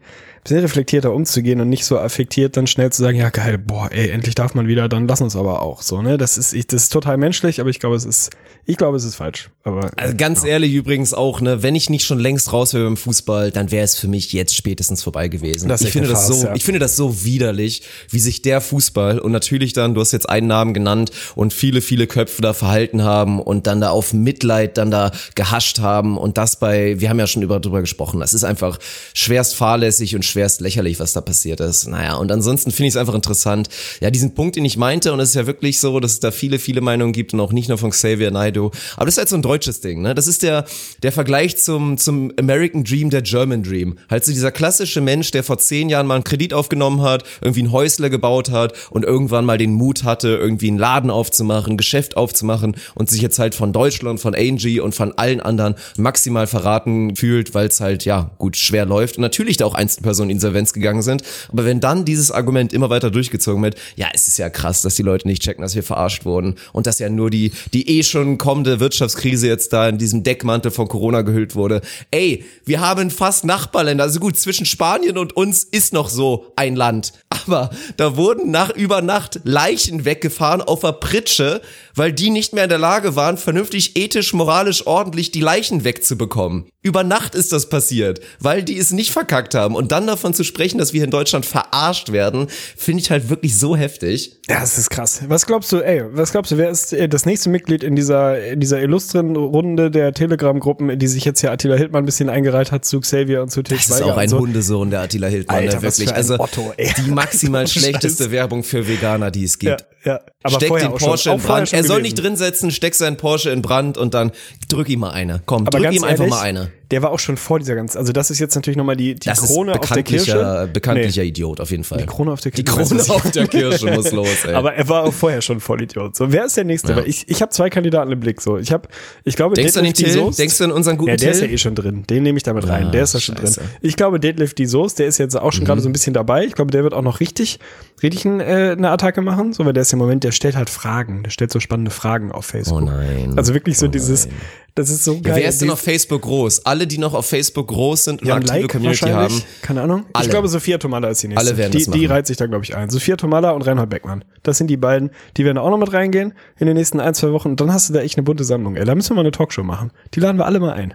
Speaker 2: bisschen reflektierter umzugehen und nicht so affektiert dann schnell zu sagen, ja geil, boah, ey, endlich darf man wieder, dann lass uns aber auch so, ne? Das ist, ich, das ist total menschlich, aber ich glaube, es ist, ich glaube, es ist falsch. Aber
Speaker 1: also ganz ja. ehrlich übrigens auch, ne, wenn ich nicht schon längst raus wäre im Fußball, dann wäre es für mich jetzt spätestens vorbei gewesen.
Speaker 2: Das
Speaker 1: ich finde
Speaker 2: Farce,
Speaker 1: das so,
Speaker 2: ja.
Speaker 1: ich finde das so widerlich, wie sich der Fußball und natürlich dann, du hast jetzt einen Namen genannt und viele, viele Köpfe da verhalten haben und dann da auf Mitleid dann da gehascht haben und das bei, wir haben ja schon über drüber gesprochen, das ist einfach schwerst fahrlässig und schwerst lächerlich, was da passiert ist. Naja, und ansonsten finde ich es einfach interessant. Ja, diesen Punkt, den ich meinte, und es ist ja wirklich so, dass es da viele, viele Meinungen gibt und auch nicht nur von Xavier Naidoo. Aber das ist halt so ein deutsches Ding, ne? Das ist der, der Vergleich zum, zum American Dream, der German Dream. Halt so dieser klassische Mensch, der vor zehn Jahren mal einen Kredit aufgenommen hat, irgendwie ein Häusle gebaut hat und irgendwann mal den Mut hatte, irgendwie einen Laden aufzumachen, ein Geschäft aufzumachen und sich jetzt halt von Deutschland, von Angie und von allen anderen maximal verraten fühlt, weil es halt, ja, gut, schwer läuft. Und natürlich da auch Einzelpersonen Insolvenz gegangen sind. Aber wenn dann dieses Argument immer weiter durchgezogen wird, ja, es ist ja krass, dass die Leute nicht checken, dass wir verarscht wurden und dass ja nur die, die eh schon kommende Wirtschaftskrise jetzt da in diesem Deckmantel von Corona gehüllt wurde. Ey, wir haben fast Nachbarländer. Also gut, zwischen Spanien und uns ist noch so ein Land. Aber da wurden nach über Nacht Leichen weggefahren auf der Pritsche, weil die nicht mehr in der Lage waren, vernünftig ethisch, moralisch, ordentlich die Leichen wegzubekommen. Über Nacht ist das passiert, weil die es nicht verkackt haben. Und dann davon zu sprechen, dass wir in Deutschland verarscht werden, finde ich halt wirklich so heftig.
Speaker 2: Ja, das ist krass. Was glaubst du, ey, was glaubst du, wer ist äh, das nächste Mitglied in dieser, in dieser illustren Runde der Telegram-Gruppen, in die sich jetzt hier Attila Hildmann ein bisschen eingereiht hat zu Xavier und zu Til
Speaker 1: Das ist auch ein
Speaker 2: so.
Speaker 1: Hundesohn, der Attila Hildmann,
Speaker 2: Alter,
Speaker 1: der
Speaker 2: was
Speaker 1: wirklich. Also
Speaker 2: Otto,
Speaker 1: die maximal [laughs] schlechteste Werbung für Veganer, die es gibt.
Speaker 2: Ja, ja. Aber
Speaker 1: Steck den
Speaker 2: schon-
Speaker 1: Porsche
Speaker 2: auch
Speaker 1: in Brand.
Speaker 2: schon
Speaker 1: Er soll
Speaker 2: gewesen.
Speaker 1: nicht drin setzen, steck seinen Porsche in Brand und dann drück ihm mal eine. Komm,
Speaker 2: Aber
Speaker 1: drück ihm einfach
Speaker 2: ehrlich,
Speaker 1: mal eine.
Speaker 2: Der war auch schon vor dieser ganzen, also das ist jetzt natürlich nochmal die, die
Speaker 1: Das
Speaker 2: Krone auf der
Speaker 1: bekanntlicher,
Speaker 2: Kirsche.
Speaker 1: bekanntlicher Idiot auf jeden Fall.
Speaker 2: Die Krone auf der
Speaker 1: Die
Speaker 2: Kirsche.
Speaker 1: Krone
Speaker 2: was
Speaker 1: auf der Kirsche muss los, ey.
Speaker 2: Aber er war auch vorher schon Vollidiot. So, wer ist der nächste?
Speaker 1: Ja.
Speaker 2: Ich, ich habe zwei Kandidaten im Blick. So, ich habe, ich glaube,
Speaker 1: Denkst du an den
Speaker 2: Detlef die
Speaker 1: Till? Denkst du an unseren guten
Speaker 2: Ja, der ist ja
Speaker 1: Till?
Speaker 2: eh schon drin. Den nehme ich damit rein.
Speaker 1: Ah,
Speaker 2: der ist da schon drin. Ich glaube, Detlef die Soest, der ist jetzt auch schon
Speaker 1: Mhm.
Speaker 2: gerade so ein bisschen dabei. Ich glaube, der wird auch noch richtig, ein, äh, eine Attacke machen. So, weil der ist im Moment, der stellt halt Fragen. Der stellt so spannende Fragen auf Facebook.
Speaker 1: Oh nein.
Speaker 2: Also wirklich so
Speaker 1: Oh
Speaker 2: dieses,
Speaker 1: nein.
Speaker 2: das ist so
Speaker 1: Ja,
Speaker 2: geil.
Speaker 1: wer ist denn auf Facebook groß? Alle, die noch auf Facebook groß sind und
Speaker 2: ja,
Speaker 1: aktive
Speaker 2: Like
Speaker 1: Community haben.
Speaker 2: Keine Ahnung.
Speaker 1: Alle.
Speaker 2: Ich glaube, Sophia Tomala ist die nächste.
Speaker 1: Alle werden
Speaker 2: die,
Speaker 1: das
Speaker 2: die
Speaker 1: machen.
Speaker 2: reiht sich da, glaube ich, ein. Sophia Tomala und Reinhard Beckmann. Das sind die beiden, die werden auch noch mit reingehen in den nächsten ein, zwei Wochen. Und dann hast du da echt eine bunte Sammlung. Ey, da müssen wir mal eine Talkshow machen. Die laden wir alle mal ein.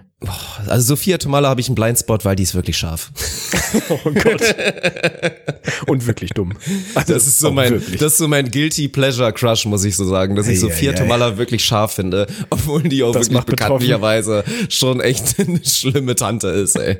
Speaker 1: Also Sophia Tomala habe ich einen Blindspot, weil die ist wirklich scharf. [laughs]
Speaker 2: Oh Gott. und wirklich dumm. Also
Speaker 1: Das ist so mein,
Speaker 2: wirklich.
Speaker 1: das ist so mein guilty pleasure Crush, muss ich so sagen, dass ich
Speaker 2: Ei,
Speaker 1: Sophia
Speaker 2: ei.
Speaker 1: Tomala wirklich scharf finde, obwohl die auch
Speaker 2: Das
Speaker 1: wirklich bekanntlicherweise schon echt [laughs] eine schlimme Tante ist, ey.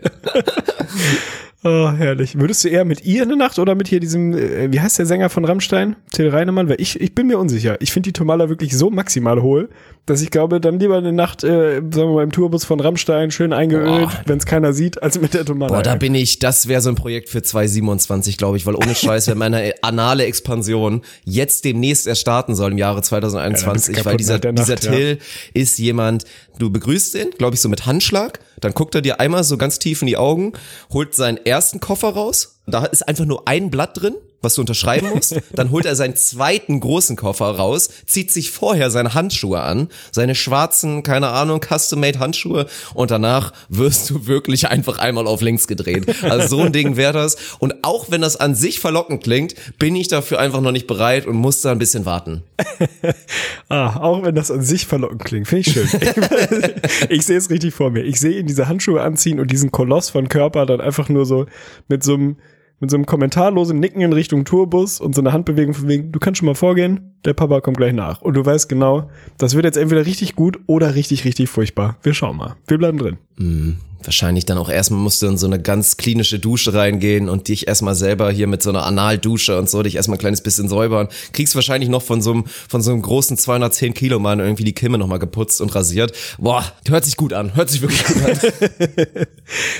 Speaker 2: Oh, herrlich. Würdest du eher mit ihr eine Nacht oder mit hier diesem, äh, wie heißt der Sänger von Rammstein? Till Reinemann? Weil ich, ich bin mir unsicher. Ich finde die Tomala wirklich so maximal hohl, dass ich glaube, dann lieber eine Nacht, äh, sagen wir mal, im Tourbus von Rammstein, schön eingeölt, wenn es keiner sieht, als mit der Tomala.
Speaker 1: Boah, da bin ich, das wäre so ein Projekt für 2027, glaube ich, weil ohne Scheiß, wenn meine anale Expansion jetzt demnächst erst starten soll im Jahre 2021,
Speaker 2: kaputt
Speaker 1: weil dieser,
Speaker 2: Nacht,
Speaker 1: dieser
Speaker 2: ja.
Speaker 1: Till ist jemand, du begrüßt ihn, glaube ich, so mit Handschlag, dann guckt er dir einmal so ganz tief in die Augen, holt seinen ersten Koffer raus, da ist einfach nur ein Blatt drin, was du unterschreiben musst. [laughs] Dann holt er seinen zweiten großen Koffer raus, zieht sich vorher seine Handschuhe an, seine schwarzen, keine Ahnung, custom-made Handschuhe und danach wirst du wirklich einfach einmal auf links gedreht. Also so ein Ding wäre das. Und auch wenn das an sich verlockend klingt, bin ich dafür einfach noch nicht bereit und muss da ein bisschen warten. [laughs]
Speaker 2: Ah, auch wenn das an sich verlockend klingt. Finde ich schön. [laughs] ich sehe es richtig vor mir. Ich sehe ihn diese Handschuhe anziehen und diesen Koloss von Körper dann einfach nur so mit so einem mit so einem kommentarlosen Nicken in Richtung Tourbus und so eine Handbewegung von wegen, du kannst schon mal vorgehen, der Papa kommt gleich nach. Und du weißt genau, das wird jetzt entweder richtig gut oder richtig, richtig furchtbar. Wir schauen mal. Wir bleiben drin.
Speaker 1: Wahrscheinlich dann auch erstmal musst du in so eine ganz klinische Dusche reingehen und dich erstmal selber hier mit so einer Analdusche und so dich erstmal ein kleines bisschen säubern. Kriegst wahrscheinlich noch von so einem, von so einem großen 210 Kilo Mann irgendwie die Kimme nochmal geputzt und rasiert. Boah, hört sich gut an. Hört sich wirklich gut an. [laughs]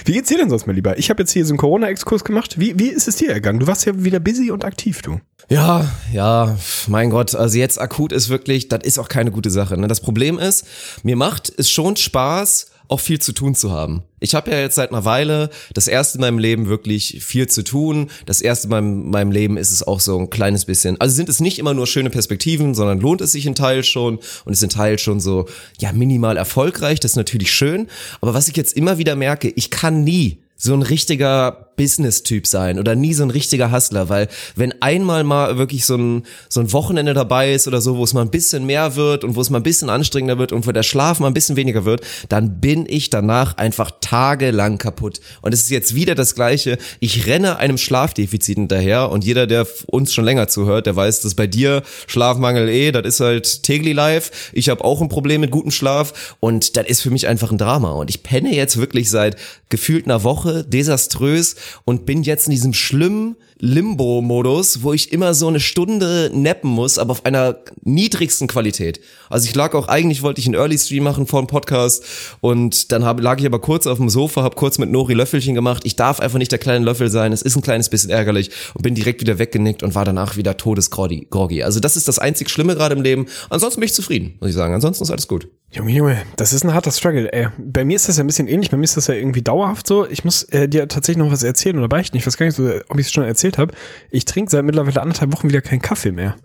Speaker 2: Wie geht's dir denn sonst, mein Lieber? Ich habe jetzt hier so einen Corona-Exkurs gemacht. Wie, wie ist es dir ergangen? Du warst ja wieder busy und aktiv, du.
Speaker 1: Ja, ja, mein Gott, also jetzt akut ist wirklich, das ist auch keine gute Sache. Ne? Das Problem ist, mir macht es schon Spaß, auch viel zu tun zu haben. Ich habe ja jetzt seit einer Weile das erste in meinem Leben wirklich viel zu tun. Das erste in meinem, meinem Leben ist es auch so ein kleines bisschen. Also sind es nicht immer nur schöne Perspektiven, sondern lohnt es sich in Teil schon und ist in Teil schon so ja minimal erfolgreich. Das ist natürlich schön. Aber was ich jetzt immer wieder merke, ich kann nie so ein richtiger Business-Typ sein oder nie so ein richtiger Hustler, weil wenn einmal mal wirklich so ein, so ein Wochenende dabei ist oder so, wo es mal ein bisschen mehr wird und wo es mal ein bisschen anstrengender wird und wo der Schlaf mal ein bisschen weniger wird, dann bin ich danach einfach tagelang kaputt. Und es ist jetzt wieder das Gleiche. Ich renne einem Schlafdefizit hinterher und jeder, der uns schon länger zuhört, der weiß, dass bei dir Schlafmangel eh, das ist halt Tegli Life. Ich habe auch ein Problem mit gutem Schlaf und das ist für mich einfach ein Drama. Und ich penne jetzt wirklich seit gefühlt einer Woche desaströs und bin jetzt in diesem schlimmen Limbo-Modus, wo ich immer so eine Stunde nappen muss, aber auf einer niedrigsten Qualität. Also ich lag auch, eigentlich wollte ich einen Early-Stream machen vor dem Podcast und dann hab, lag ich aber kurz auf dem Sofa, hab kurz mit Nori Löffelchen gemacht. Ich darf einfach nicht der kleine Löffel sein, es ist ein kleines bisschen ärgerlich und bin direkt wieder weggenickt und war danach wieder todesgroggy. Also das ist das einzig Schlimme gerade im Leben. Ansonsten bin ich zufrieden, muss ich sagen. Ansonsten ist alles gut.
Speaker 2: Junge, Junge, das ist ein harter Struggle, ey. Bei mir ist das ja ein bisschen ähnlich, bei mir ist das ja irgendwie dauerhaft so. Ich muss äh, dir tatsächlich noch was erzählen oder beichten. Ich weiß gar nicht, so, ob ich es schon erzählt habe. Ich trinke seit mittlerweile anderthalb Wochen wieder keinen Kaffee mehr.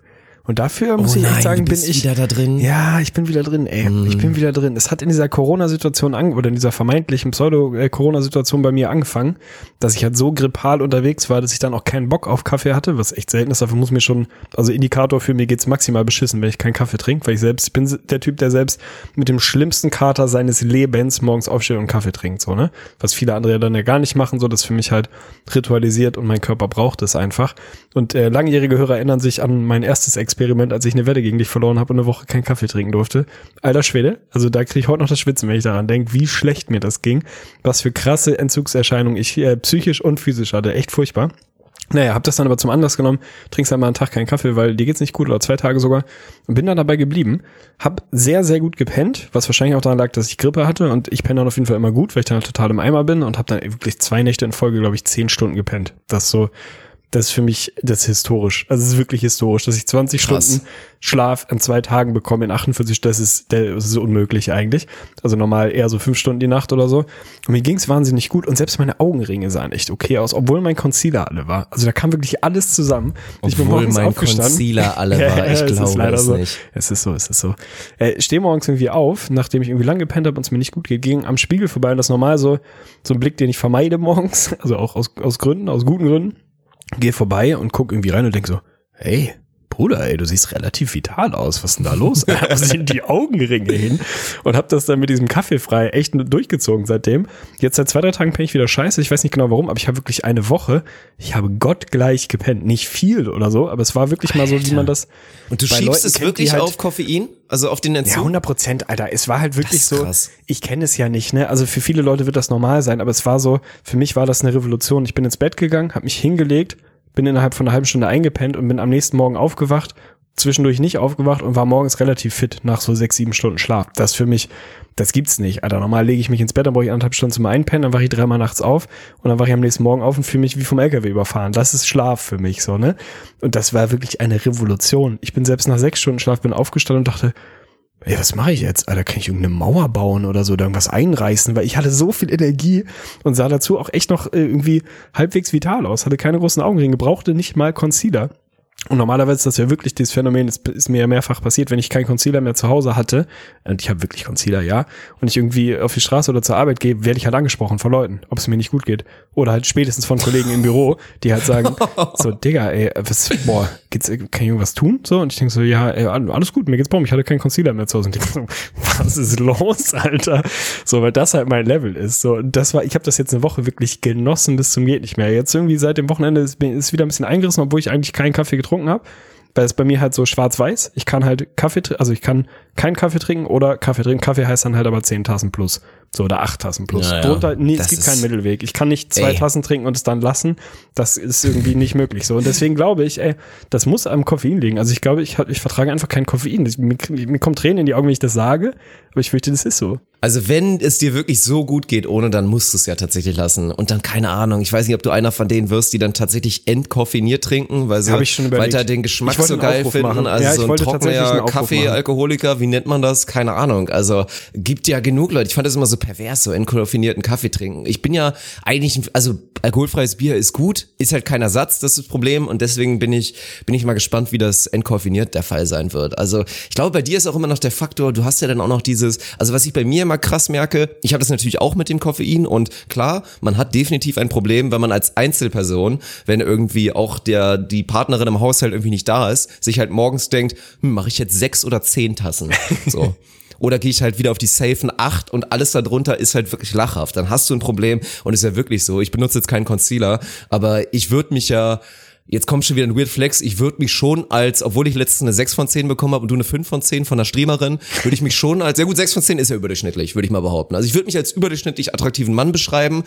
Speaker 2: Und dafür muss
Speaker 1: Oh
Speaker 2: ich echt
Speaker 1: nein,
Speaker 2: sagen,
Speaker 1: du
Speaker 2: bin ich
Speaker 1: wieder da drin?
Speaker 2: Ja, ich bin wieder drin, ey. Ich bin wieder drin. Es hat in dieser Corona-Situation an oder in dieser vermeintlichen Pseudo-Corona-Situation bei mir angefangen, dass ich halt so grippal unterwegs war, dass ich dann auch keinen Bock auf Kaffee hatte, was echt selten ist. Dafür muss mir schon, also Indikator für mir geht's maximal beschissen, wenn ich keinen Kaffee trinke, weil ich selbst ich bin der Typ, der selbst mit dem schlimmsten Kater seines Lebens morgens aufsteht und Kaffee trinkt, so, ne? Was viele andere ja dann ja gar nicht machen, so, das für mich halt ritualisiert und mein Körper braucht es einfach. Und äh, langjährige Hörer erinnern sich an mein erstes Experiment, als ich eine Wette gegen dich verloren habe und eine Woche keinen Kaffee trinken durfte. Alter Schwede, also da kriege ich heute noch das Schwitzen, wenn ich daran denke, wie schlecht mir das ging, was für krasse Entzugserscheinungen ich äh, psychisch und physisch hatte. Echt furchtbar. Naja, hab das dann aber zum Anlass genommen, trinkst einmal einen Tag keinen Kaffee, weil dir geht's nicht gut oder zwei Tage sogar und bin dann dabei geblieben. Hab sehr, sehr gut gepennt, was wahrscheinlich auch daran lag, dass ich Grippe hatte und ich penne dann auf jeden Fall immer gut, weil ich dann halt total im Eimer bin und hab dann wirklich zwei Nächte in Folge, glaube ich, zehn Stunden gepennt. Das so, das ist für mich, das ist historisch. Also es ist wirklich historisch, dass ich 20
Speaker 1: Krass.
Speaker 2: Stunden Schlaf an zwei Tagen bekomme in 48, das ist, das ist unmöglich eigentlich. Also normal eher so fünf Stunden die Nacht oder so. Und mir ging's wahnsinnig gut und selbst meine Augenringe sahen echt okay aus, obwohl mein Concealer alle war. Also da kam wirklich alles zusammen. ich bin
Speaker 1: Obwohl
Speaker 2: morgens
Speaker 1: mein
Speaker 2: aufgestanden.
Speaker 1: Concealer alle [laughs] war, ich
Speaker 2: es ist
Speaker 1: glaube
Speaker 2: leider
Speaker 1: es
Speaker 2: so.
Speaker 1: nicht.
Speaker 2: Es ist so, es ist so. Äh, stehe morgens irgendwie auf, nachdem ich irgendwie lang gepennt habe und es mir nicht gut geht, ging am Spiegel vorbei und das ist normal so, so ein Blick, den ich vermeide morgens, [laughs] also auch aus, aus Gründen, aus guten Gründen gehe vorbei und guck irgendwie rein und denk so, hey, Bruder, ey, du siehst relativ vital aus. Was ist denn da los? [laughs] Wo sind die Augenringe hin? Und hab das dann mit diesem Kaffee frei echt durchgezogen seitdem. Jetzt seit zwei, drei Tagen penne ich wieder scheiße. Ich weiß nicht genau warum, aber ich habe wirklich eine Woche, ich habe gottgleich gepennt. Nicht viel oder so, aber es war wirklich mal so, wie man das
Speaker 1: Und du
Speaker 2: bei
Speaker 1: schiebst
Speaker 2: Leuten
Speaker 1: es
Speaker 2: kennt,
Speaker 1: wirklich
Speaker 2: halt-
Speaker 1: auf Koffein? Also auf den
Speaker 2: ja,
Speaker 1: Entzug?
Speaker 2: 100 Prozent, Alter. Es war halt wirklich so.
Speaker 1: krass.
Speaker 2: Ich kenne es ja nicht, ne? Also für viele Leute wird das normal sein, aber es war so, für mich war das eine Revolution. Ich bin ins Bett gegangen, habe mich hingelegt, bin innerhalb von einer halben Stunde eingepennt und bin am nächsten Morgen aufgewacht, zwischendurch nicht aufgewacht und war morgens relativ fit nach so sechs, sieben Stunden Schlaf. Das für mich, das gibt's nicht. Alter, normal lege ich mich ins Bett, dann brauche ich anderthalb Stunden zum Einpennen, dann wache ich dreimal nachts auf und dann wache ich am nächsten Morgen auf und fühle mich wie vom LKW überfahren. Das ist Schlaf für mich so, ne? Und das war wirklich eine Revolution. Ich bin selbst nach sechs Stunden Schlaf bin aufgestanden und dachte, ey, was mache ich jetzt? Alter, kann ich irgendeine Mauer bauen oder so oder irgendwas einreißen? Weil ich hatte so viel Energie und sah dazu auch echt noch äh, irgendwie halbwegs vital aus. Hatte keine großen Augenringe, brauchte nicht mal Concealer. Und normalerweise ist das ja wirklich dieses Phänomen, das ist mir ja mehrfach passiert, wenn ich keinen Concealer mehr zu Hause hatte, und ich habe wirklich Concealer, ja, und ich irgendwie auf die Straße oder zur Arbeit gehe, werde ich halt angesprochen von Leuten, ob es mir nicht gut geht. Oder halt spätestens von Kollegen im Büro, die halt sagen, [laughs] so, Digga, ey, was, boah, geht's, kann ich irgendwas tun? So, und ich denke so, ja, ey, alles gut, mir geht's boom, ich hatte keinen Concealer mehr zu Hause. Und ich [laughs] so, was ist los, Alter? So, weil das halt mein Level ist. So, und das war, ich habe das jetzt eine Woche wirklich genossen bis zum geht nicht mehr. Jetzt irgendwie seit dem Wochenende ist, ist wieder ein bisschen eingerissen, obwohl ich eigentlich keinen Kaffee getrunken habe. weil es bei mir halt so schwarz-weiß. Ich kann halt Kaffee, also ich kann keinen Kaffee trinken oder Kaffee trinken. Kaffee heißt dann halt aber 10 Tassen plus. So, oder 8 Tassen plus.
Speaker 1: Ja, ja.
Speaker 2: Drunter, nee, es gibt keinen Mittelweg. Ich kann nicht zwei
Speaker 1: Ey.
Speaker 2: Tassen trinken und es dann lassen. Das ist irgendwie nicht möglich so. Und deswegen glaube ich, ey, das muss am Koffein liegen. Also ich glaube, ich, ich vertrage einfach kein Koffein. Mir, mir kommt Tränen in die Augen, wenn ich das sage. Aber ich fürchte, das ist so.
Speaker 1: Also wenn es dir wirklich so gut geht ohne, dann musst du es ja tatsächlich lassen. Und dann keine Ahnung, ich weiß nicht, ob du einer von denen wirst, die dann tatsächlich entkoffiniert trinken, weil sie weiter den Geschmack so geil
Speaker 2: Aufruf
Speaker 1: finden.
Speaker 2: machen.
Speaker 1: Also
Speaker 2: Ja,
Speaker 1: so ein trockener. Kaffee-Alkoholiker, wie nennt man das? Keine Ahnung. Also gibt ja genug Leute. Ich fand das immer so pervers, so entkoffinierten Kaffee trinken. Ich bin ja eigentlich, ein- also alkoholfreies Bier ist gut, ist halt kein Ersatz, das ist das Problem. Und deswegen bin ich, bin ich mal gespannt, wie das entkoffiniert der Fall sein wird. Also ich glaube, bei dir ist auch immer noch der Faktor, du hast ja dann auch noch dieses, also was ich bei mir immer krass merke, ich habe das natürlich auch mit dem Koffein und klar, man hat definitiv ein Problem, wenn man als Einzelperson, wenn irgendwie auch der, die Partnerin im Haushalt irgendwie nicht da ist, sich halt morgens denkt, hm, mache ich jetzt sechs oder zehn Tassen? [laughs] So. Oder gehe ich halt wieder auf die safen 8 und alles darunter ist halt wirklich lachhaft. Dann hast du ein Problem und ist ja wirklich so. Ich benutze jetzt keinen Concealer, aber ich würde mich ja, jetzt kommt schon wieder ein Weird Flex, ich würde mich schon als, obwohl ich letztens eine 6 von 10 bekommen habe und du eine 5 von 10 von einer Streamerin, würde ich mich schon als, ja gut, 6 von 10 ist ja überdurchschnittlich, würde ich mal behaupten. Also ich würde mich als überdurchschnittlich attraktiven Mann beschreiben,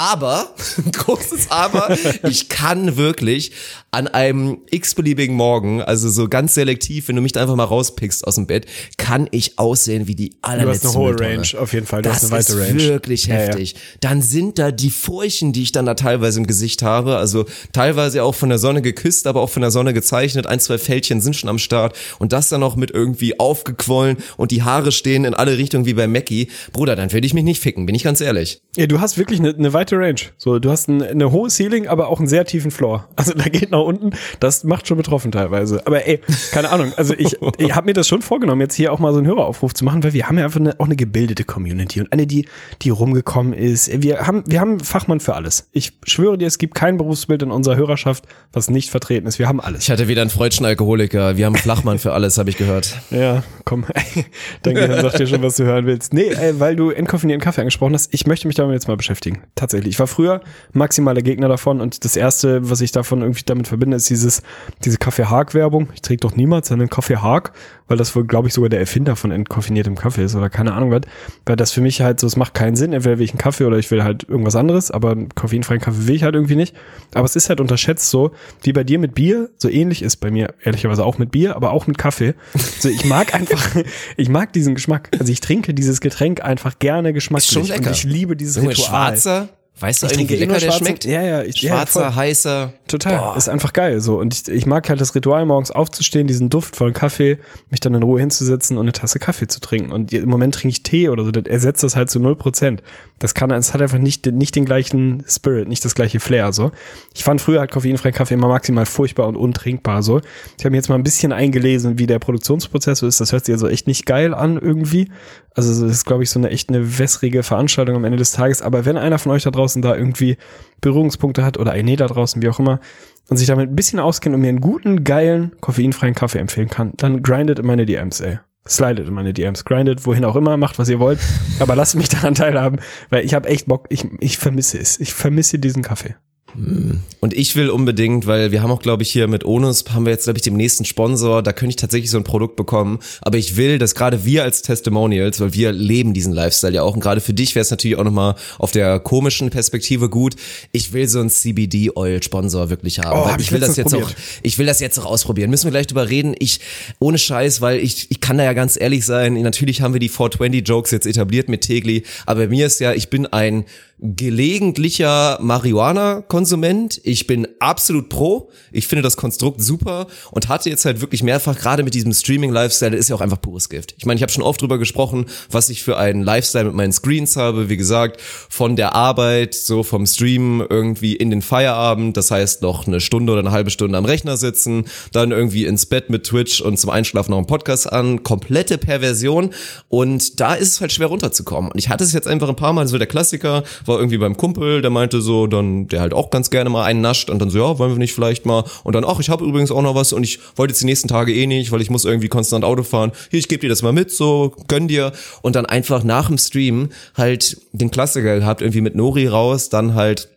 Speaker 1: aber, [laughs] großes Aber, ich kann wirklich an einem x-beliebigen Morgen, also so ganz selektiv, wenn du mich da einfach mal rauspickst aus dem Bett, kann ich aussehen wie die allerletzte
Speaker 2: Du hast eine hohe. Range, auf jeden Fall. Du
Speaker 1: das
Speaker 2: hast eine weite
Speaker 1: ist
Speaker 2: Range.
Speaker 1: wirklich
Speaker 2: Ja, ja.
Speaker 1: heftig. Dann sind da die Furchen, die ich dann da teilweise im Gesicht habe, also teilweise auch von der Sonne geküsst, aber auch von der Sonne gezeichnet. Ein, zwei Fältchen sind schon am Start und das dann noch mit irgendwie aufgequollen und die Haare stehen in alle Richtungen wie bei Mackie. Bruder, dann würde ich mich nicht ficken, bin ich ganz ehrlich.
Speaker 2: Ja, du hast wirklich eine, eine weite Range. So, du hast ein, eine hohe Ceiling, aber auch einen sehr tiefen Floor. [laughs] Also da geht nach unten. Das macht schon betroffen teilweise. Aber ey, keine Ahnung. Also ich, [laughs] ich habe mir das schon vorgenommen, jetzt hier auch mal so einen Höreraufruf zu machen, weil wir haben ja einfach eine, auch eine gebildete Community und eine, die, die rumgekommen ist. Wir haben, wir haben Fachmann für alles. Ich schwöre dir, es gibt kein Berufsbild in unserer Hörerschaft, was nicht vertreten ist. Wir haben alles.
Speaker 1: Ich hatte wieder einen freudschen Alkoholiker. Wir haben Flachmann für alles, habe ich gehört.
Speaker 2: Ja, komm. [laughs] Dein Gehirn sagt dir schon, was du hören willst. Nee, äh, weil du entkoffinierten Kaffee angesprochen hast, ich möchte mich damit jetzt mal beschäftigen. Tatsächlich. Ich war früher maximaler Gegner davon und das erste, was ich davon irgendwie damit verbinde, ist dieses, diese Kaffee-Hark-Werbung. Ich trinke doch niemals einen Kaffee-Hark, weil das wohl, glaube ich, sogar der Erfinder von entkoffiniertem Kaffee ist oder keine Ahnung was. Weil das für mich halt so, es macht keinen Sinn. Entweder will ich einen Kaffee oder ich will halt irgendwas anderes, aber einen koffeinfreien Kaffee will ich halt irgendwie nicht. Aber es ist halt unterschätzt so, wie bei dir mit Bier, so ähnlich ist bei mir ehrlicherweise auch mit Bier, aber auch mit Kaffee. So, ich mag [laughs] einfach, ich mag diesen Geschmack. Also ich trinke dieses Getränk einfach gerne geschmacklich.
Speaker 1: schon lecker.
Speaker 2: Und ich liebe dieses
Speaker 1: Junge,
Speaker 2: Ritual.
Speaker 1: schwarzer, weißt du
Speaker 2: Ich
Speaker 1: eigentlich, wie
Speaker 2: eh
Speaker 1: lecker der schmeckt?
Speaker 2: Ja, ja, ich- ja,
Speaker 1: Schwarzer,
Speaker 2: voll.
Speaker 1: heißer.
Speaker 2: Total.
Speaker 1: Boah.
Speaker 2: Ist einfach geil so. Und ich, ich mag halt das Ritual, morgens aufzustehen, diesen Duft von Kaffee, mich dann in Ruhe hinzusetzen und eine Tasse Kaffee zu trinken. Und im Moment trinke ich Tee oder so, das ersetzt das halt zu null Prozent. Das kann, es hat einfach nicht, nicht den gleichen Spirit, nicht das gleiche Flair, so. Ich fand früher halt koffeinfreien Kaffee immer maximal furchtbar und untrinkbar, so. Ich habe mir jetzt mal ein bisschen eingelesen, wie der Produktionsprozess so ist. Das hört sich also echt nicht geil an, irgendwie. Also, das ist, glaube ich, so eine echt eine wässrige Veranstaltung am Ende des Tages. Aber wenn einer von euch da draußen da irgendwie Berührungspunkte hat oder eine da draußen, wie auch immer, und sich damit ein bisschen auskennt und mir einen guten, geilen, koffeinfreien Kaffee empfehlen kann, dann grindet in meine DMs, ey. Slidet in meine DMs, grindet, wohin auch immer, macht, was ihr wollt. Aber lasst mich [laughs] daran teilhaben, weil ich habe echt Bock, ich, ich vermisse es. Ich vermisse diesen Kaffee.
Speaker 1: Und ich will unbedingt, weil wir haben auch, glaube ich, hier mit Onus, haben wir jetzt, glaube ich, den nächsten Sponsor, da könnte ich tatsächlich so ein Produkt bekommen. Aber ich will, dass gerade wir als Testimonials, weil wir leben diesen Lifestyle ja auch, und gerade für dich wäre es natürlich auch nochmal auf der komischen Perspektive gut. Ich will so einen CBD-Oil-Sponsor wirklich haben.
Speaker 2: Oh,
Speaker 1: weil
Speaker 2: hab ich
Speaker 1: ich will das jetzt
Speaker 2: letztens
Speaker 1: auch, ich will das jetzt auch ausprobieren. Müssen wir gleich drüber reden. Ich, ohne Scheiß, weil ich, ich kann da ja ganz ehrlich sein. Natürlich haben wir die 420-Jokes jetzt etabliert mit Tegli, aber bei mir ist ja, ich bin ein gelegentlicher Marihuana-Konsument. Ich bin absolut pro. Ich finde das Konstrukt super und hatte jetzt halt wirklich mehrfach, gerade mit diesem Streaming-Lifestyle, ist ja auch einfach pures Gift. Ich meine, ich habe schon oft drüber gesprochen, was ich für einen Lifestyle mit meinen Screens habe. Wie gesagt, von der Arbeit, so vom Stream irgendwie in den Feierabend. Das heißt, noch eine Stunde oder eine halbe Stunde am Rechner sitzen, dann irgendwie ins Bett mit Twitch und zum Einschlafen noch einen Podcast an. Komplette Perversion. Und da ist es halt schwer runterzukommen. Und ich hatte es jetzt einfach ein paar Mal, so der Klassiker, war irgendwie beim Kumpel, der meinte so, dann, der halt auch ganz gerne mal einen nascht und dann so, ja, wollen wir nicht vielleicht mal und dann, ach, ich habe übrigens auch noch was und ich wollte jetzt die nächsten Tage eh nicht, weil ich muss irgendwie konstant Auto fahren. Hier, ich gebe dir das mal mit, so, gönn dir und dann einfach nach dem Stream halt den Klassiker gehabt, irgendwie mit Nori raus, dann halt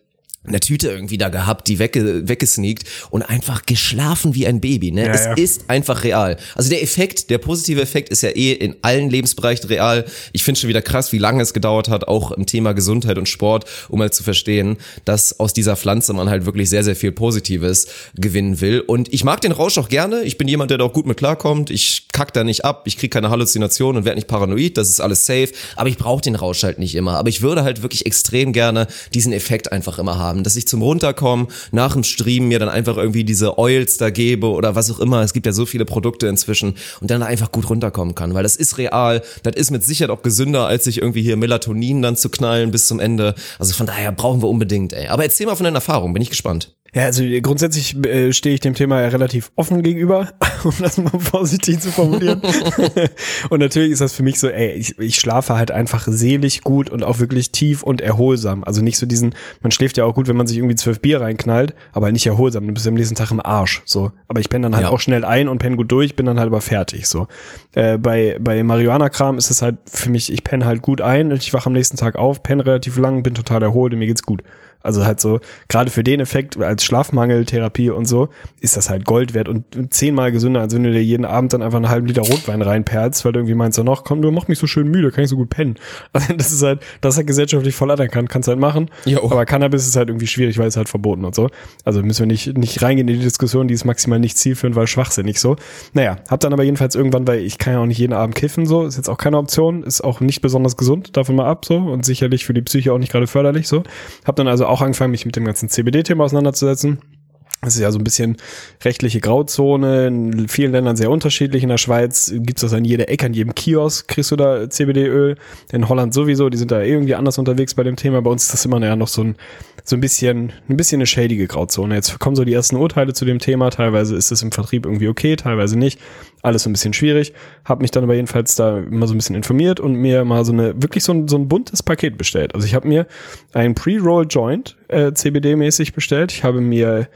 Speaker 1: eine Tüte irgendwie da gehabt, die wegge weggesneakt und einfach geschlafen wie ein Baby. Ne?
Speaker 2: Ja,
Speaker 1: es
Speaker 2: ja.
Speaker 1: ist einfach real. Also der Effekt, der positive Effekt ist ja eh in allen Lebensbereichen real. Ich finde schon wieder krass, wie lange es gedauert hat, auch im Thema Gesundheit und Sport, um mal zu verstehen, dass aus dieser Pflanze man halt wirklich sehr, sehr viel Positives gewinnen will. Und ich mag den Rausch auch gerne. Ich bin jemand, der da auch gut mit klarkommt. Ich kack da nicht ab. Ich kriege keine Halluzinationen und werde nicht paranoid. Das ist alles safe. Aber ich brauche den Rausch halt nicht immer. Aber ich würde halt wirklich extrem gerne diesen Effekt einfach immer haben, dass ich zum Runterkommen nach dem Stream mir dann einfach irgendwie diese Oils da gebe oder was auch immer. Es gibt ja so viele Produkte inzwischen und dann einfach gut runterkommen kann, weil das ist real. Das ist mit Sicherheit auch gesünder, als sich irgendwie hier Melatonin dann zu knallen bis zum Ende. Also von daher brauchen wir unbedingt, ey. Aber erzähl mal von deinen Erfahrungen, bin ich gespannt.
Speaker 2: Ja, also grundsätzlich äh, stehe ich dem Thema ja relativ offen gegenüber, [laughs] um das mal vorsichtig zu formulieren. [laughs] und natürlich ist das für mich so, ey, ich, ich schlafe halt einfach selig gut und auch wirklich tief und erholsam. Also nicht so diesen, man schläft ja auch gut, wenn man sich irgendwie zwölf Bier reinknallt, aber nicht erholsam. Du bist am nächsten Tag im Arsch. So. Aber ich penne dann halt
Speaker 1: Ja.
Speaker 2: auch schnell ein und penne gut durch, bin dann halt aber fertig. So. Äh, bei, bei Marihuana-Kram ist es halt für mich, ich penne halt gut ein, ich wache am nächsten Tag auf, penne relativ lang, bin total erholt und mir geht's gut. Also halt so, gerade für den Effekt als Schlafmangeltherapie und so, ist das halt Gold wert und zehnmal gesünder, als wenn du dir jeden Abend dann einfach einen halben Liter Rotwein reinperlst, weil du irgendwie meinst, ja noch, komm, du mach mich so schön müde, kann ich so gut pennen. [laughs] Also das ist halt, das ist halt gesellschaftlich voll anerkannt, kannst halt machen.
Speaker 1: Jo.
Speaker 2: Aber Cannabis ist halt irgendwie schwierig, weil es halt verboten und so. Also müssen wir nicht, nicht reingehen in die Diskussion, die ist maximal nicht zielführend, weil schwachsinnig so. Naja, hab dann aber jedenfalls irgendwann, weil ich kann ja auch nicht jeden Abend kiffen, so, ist jetzt auch keine Option, ist auch nicht besonders gesund, davon mal ab, so, und sicherlich für die Psyche auch nicht gerade förderlich, so. Hab dann also auch angefangen, mich mit dem ganzen CBD-Thema auseinanderzusetzen. Das ist ja so ein bisschen rechtliche Grauzone, in vielen Ländern sehr unterschiedlich. In der Schweiz gibt's das an jeder Ecke, an jedem Kiosk kriegst du da CBD-Öl. In Holland sowieso, die sind da irgendwie anders unterwegs bei dem Thema. Bei uns ist das immer noch so ein, so ein bisschen, ein bisschen eine schädige Grauzone. Jetzt kommen so die ersten Urteile zu dem Thema. Teilweise ist es im Vertrieb irgendwie okay, teilweise nicht. Alles so ein bisschen schwierig. Hab mich dann aber jedenfalls da immer so ein bisschen informiert und mir mal so eine, wirklich so ein, so ein buntes Paket bestellt. Also ich habe mir ein Pre-Roll Joint äh, CBD-mäßig bestellt. Ich habe mir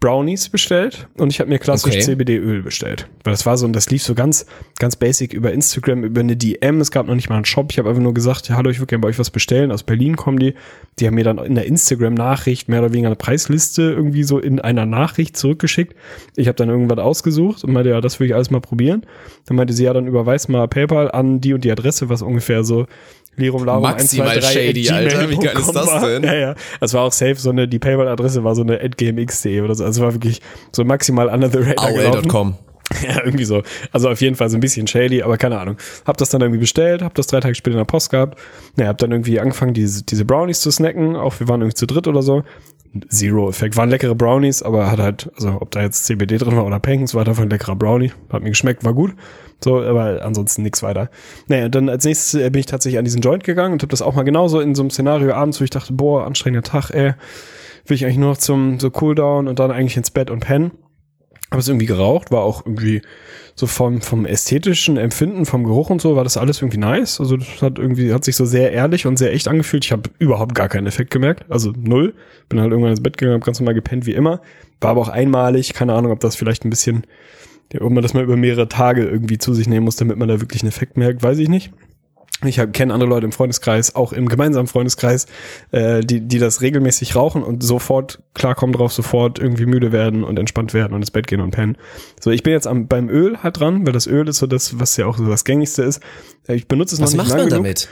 Speaker 2: Brownies bestellt und ich habe mir klassisch
Speaker 1: Okay.
Speaker 2: CBD-Öl bestellt. Weil das war so, und das lief so ganz, ganz basic über Instagram, über eine DM. Es gab noch nicht mal einen Shop. Ich habe einfach nur gesagt, ja, hallo, ich würde gerne bei euch was bestellen. Aus Berlin kommen die. Die haben mir dann in der Instagram-Nachricht mehr oder weniger eine Preisliste irgendwie so in einer Nachricht zurückgeschickt. Ich habe dann irgendwas ausgesucht und meinte, ja, das will ich alles mal probieren. Dann meinte sie, ja, dann überweis mal PayPal an die und die Adresse, was ungefähr so Lirum Larum
Speaker 1: Maximal
Speaker 2: 1, 2, 3
Speaker 1: shady, Alter. Wie geil ist das
Speaker 2: war.
Speaker 1: denn?
Speaker 2: Ja, ja. Das war auch safe, so eine, die PayPal-Adresse war so eine atgmx.de oder so. Also war wirklich so maximal under the radar gelaufen. [laughs] Ja, irgendwie so. Also auf jeden Fall so ein bisschen shady, aber keine Ahnung. Hab das dann irgendwie bestellt, hab das drei Tage später in der Post gehabt. Naja, hab dann irgendwie angefangen, diese, diese Brownies zu snacken. Auch wir waren irgendwie zu dritt oder so. Zero Effekt. Waren leckere Brownies, aber hat halt, also ob da jetzt CBD drin war oder Pankens, war halt einfach ein leckerer Brownie. Hat mir geschmeckt, war gut. So, aber ansonsten nichts weiter. Naja, dann als nächstes äh, bin ich tatsächlich an diesen Joint gegangen und hab das auch mal genauso in so einem Szenario abends, wo ich dachte, boah, anstrengender Tag, ey. Will ich eigentlich nur noch zum so Cooldown und dann eigentlich ins Bett und pennen. Habe es irgendwie geraucht, war auch irgendwie so vom, vom ästhetischen Empfinden, vom Geruch und so, war das alles irgendwie nice. Also das hat irgendwie, hat sich so sehr ehrlich und sehr echt angefühlt. Ich habe überhaupt gar keinen Effekt gemerkt, also null. Bin halt irgendwann ins Bett gegangen, hab ganz normal gepennt wie immer. War aber auch einmalig, keine Ahnung, ob das vielleicht ein bisschen, ob man das mal über mehrere Tage irgendwie zu sich nehmen muss, damit man da wirklich einen Effekt merkt, weiß ich nicht. Ich kenne andere Leute im Freundeskreis, auch im gemeinsamen Freundeskreis, äh, die, die das regelmäßig rauchen und sofort klarkommen drauf, sofort irgendwie müde werden und entspannt werden und ins Bett gehen und pennen. So, ich bin jetzt am, beim Öl halt dran, weil das Öl ist so das, was ja auch so das gängigste ist. Äh, Ich benutze es
Speaker 1: Was
Speaker 2: noch nicht
Speaker 1: macht
Speaker 2: lang
Speaker 1: man
Speaker 2: genug.
Speaker 1: damit?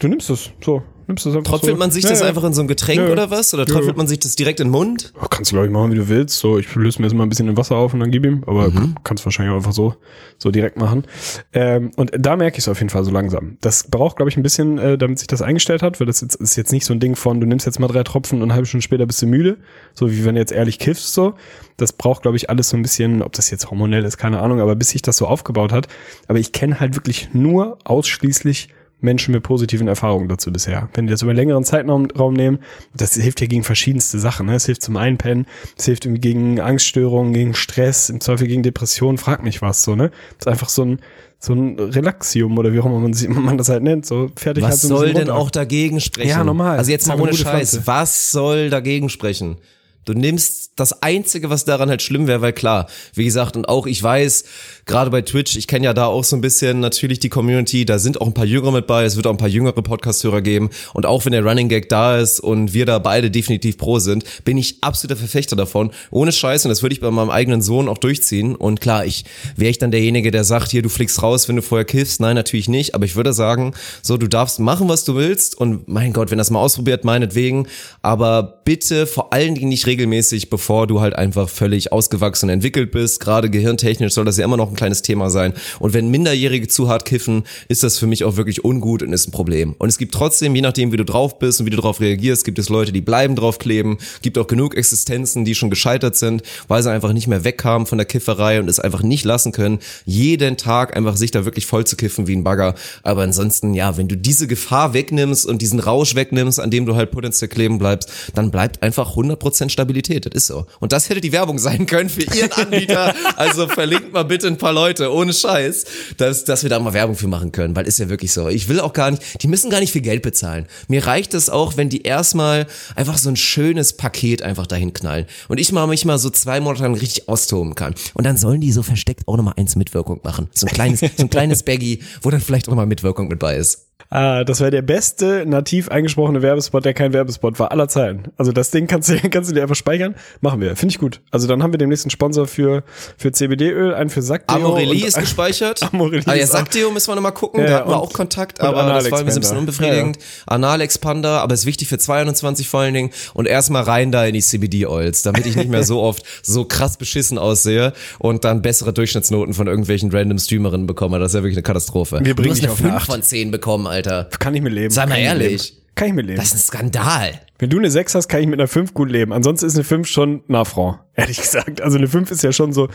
Speaker 2: Du nimmst es, so. Nimmst es einfach
Speaker 1: Tröpfelt
Speaker 2: so.
Speaker 1: man sich
Speaker 2: Ja,
Speaker 1: das
Speaker 2: ja.
Speaker 1: einfach in so ein Getränk
Speaker 2: Ja,
Speaker 1: oder was? Oder tröpfelt man sich das direkt in den Mund?
Speaker 2: Kannst du, glaube ich, machen, wie du willst. So, ich löse mir jetzt mal ein bisschen in Wasser auf und dann gib ihm. Aber
Speaker 1: Mhm.
Speaker 2: kannst wahrscheinlich auch einfach so, so direkt machen. Ähm, und da merke ich es auf jeden Fall so langsam. Das braucht, glaube ich, ein bisschen, äh, damit sich das eingestellt hat, weil das jetzt, ist jetzt nicht so ein Ding von, du nimmst jetzt mal drei Tropfen und eine halbe Stunde später bist du müde. So wie wenn du jetzt ehrlich kiffst, so. Das braucht, glaube ich, alles so ein bisschen, ob das jetzt hormonell ist, keine Ahnung, aber bis sich das so aufgebaut hat. Aber ich kenne halt wirklich nur ausschließlich Menschen mit positiven Erfahrungen dazu bisher. Wenn die das über einen längeren Zeitraum Raum nehmen, das hilft ja gegen verschiedenste Sachen. Ne? Es hilft zum Einpennen, es hilft irgendwie gegen Angststörungen, gegen Stress, im Zweifel gegen Depressionen, frag mich was so, ne? Das ist einfach so ein, so ein Relaxium oder wie auch immer man, sie- [laughs] man das halt nennt, so fertig halt
Speaker 1: Was
Speaker 2: so ein
Speaker 1: soll denn
Speaker 2: runter.
Speaker 1: auch dagegen sprechen?
Speaker 2: Ja, normal.
Speaker 1: Also jetzt mal ohne Scheiß.
Speaker 2: Pflanze.
Speaker 1: Was soll dagegen sprechen? Du nimmst das Einzige, was daran halt schlimm wäre, weil klar, wie gesagt, und auch ich weiß, gerade bei Twitch, ich kenne ja da auch so ein bisschen natürlich die Community, da sind auch ein paar Jüngere mit bei, es wird auch ein paar jüngere Podcast-Hörer geben. Und auch wenn der Running Gag da ist und wir da beide definitiv pro sind, bin ich absoluter Verfechter davon, ohne Scheiß und das würde ich bei meinem eigenen Sohn auch durchziehen. Und klar, ich wäre ich dann derjenige, der sagt, hier, du fliegst raus, wenn du vorher kiffst, nein, natürlich nicht, aber ich würde sagen, so, du darfst machen, was du willst. Und mein Gott, wenn das mal ausprobiert, meinetwegen, aber bitte vor allen Dingen nicht regelmäßig, bevor du halt einfach völlig ausgewachsen und entwickelt bist. Gerade gehirntechnisch soll das ja immer noch ein kleines Thema sein. Und wenn Minderjährige zu hart kiffen, ist das für mich auch wirklich ungut und ist ein Problem. Und es gibt trotzdem, je nachdem, wie du drauf bist und wie du drauf reagierst, gibt es Leute, die bleiben drauf kleben. Gibt auch genug Existenzen, die schon gescheitert sind, weil sie einfach nicht mehr wegkamen von der Kifferei und es einfach nicht lassen können, jeden Tag einfach sich da wirklich voll zu kiffen wie ein Bagger. Aber ansonsten, ja, wenn du diese Gefahr wegnimmst und diesen Rausch wegnimmst, an dem du halt potenziell kleben bleibst, dann bleibt einfach 100% Stabilität. Das ist so. Und das hätte die Werbung sein können für ihren Anbieter. Also verlinkt mal bitte ein paar Leute, ohne Scheiß, dass, dass wir da mal Werbung für machen können, weil ist ja wirklich so. Ich will auch gar nicht, die müssen gar nicht viel Geld bezahlen. Mir reicht es auch, wenn die erstmal einfach so ein schönes Paket einfach dahin knallen. Und ich mal mich mal so zwei Monate lang richtig austoben kann. Und dann sollen die so versteckt auch nochmal eins Mitwirkung machen. So ein kleines, so ein kleines Baggy, wo dann vielleicht auch mal Mitwirkung mit bei ist.
Speaker 2: Ah, das wäre der beste nativ eingesprochene Werbespot, der kein Werbespot war aller Zeiten. Also das Ding kannst du, [laughs] kannst du dir einfach speichern. Machen wir. Finde ich gut. Also dann haben wir demnächst einen Sponsor für, für CBD-Öl, einen für Sackdeo.
Speaker 1: Amorelie ist gespeichert. [laughs]
Speaker 2: Amorelie
Speaker 1: ah, ja, Sackdeo müssen wir nochmal gucken.
Speaker 2: Ja,
Speaker 1: da hatten wir auch Kontakt, aber das war ein bisschen unbefriedigend. Analexpander, aber ist wichtig für 221 vor allen Dingen. Und erstmal rein da in die CBD-Oils, damit ich nicht mehr so oft so krass beschissen aussehe und dann bessere Durchschnittsnoten von irgendwelchen random Streamerinnen bekomme. Das ist ja wirklich eine Katastrophe.
Speaker 2: Wir bringen
Speaker 1: du hast
Speaker 2: dich
Speaker 1: eine
Speaker 2: auf eine
Speaker 1: 5
Speaker 2: Acht.
Speaker 1: von 10 bekommen, Alter.
Speaker 2: Kann ich mit leben.
Speaker 1: Sei mal
Speaker 2: Kann ich
Speaker 1: ehrlich.
Speaker 2: leben. Kann ich mit leben.
Speaker 1: Das ist ein Skandal.
Speaker 2: Wenn du eine 6 hast, kann ich mit einer 5 gut leben. Ansonsten ist eine 5 schon ein Affront, ehrlich gesagt. Also eine 5 ist ja schon so,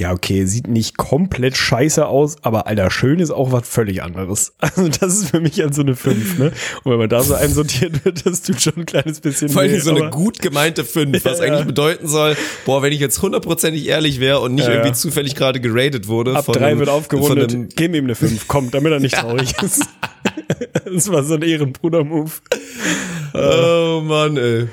Speaker 2: ja, okay, sieht nicht komplett scheiße aus, aber Alter, schön ist auch was völlig anderes. [laughs] Also das ist für mich halt so eine 5, ne? Und wenn man da so einsortiert wird, das tut schon ein kleines bisschen
Speaker 1: Vor allem
Speaker 2: weh,
Speaker 1: so eine gut gemeinte 5, was [laughs]
Speaker 2: Ja, ja.
Speaker 1: eigentlich bedeuten soll, boah, wenn ich jetzt hundertprozentig ehrlich wäre und nicht
Speaker 2: Ja, ja.
Speaker 1: irgendwie zufällig gerade geradet wurde.
Speaker 2: Ab
Speaker 1: von
Speaker 2: drei
Speaker 1: einem-
Speaker 2: wird
Speaker 1: von
Speaker 2: aufgerundet,
Speaker 1: einem-
Speaker 2: geben ihm eine 5, komm, damit er nicht [laughs] traurig ist. das war so ein Ehrenbruder-Move.
Speaker 1: Oh Mann, ey.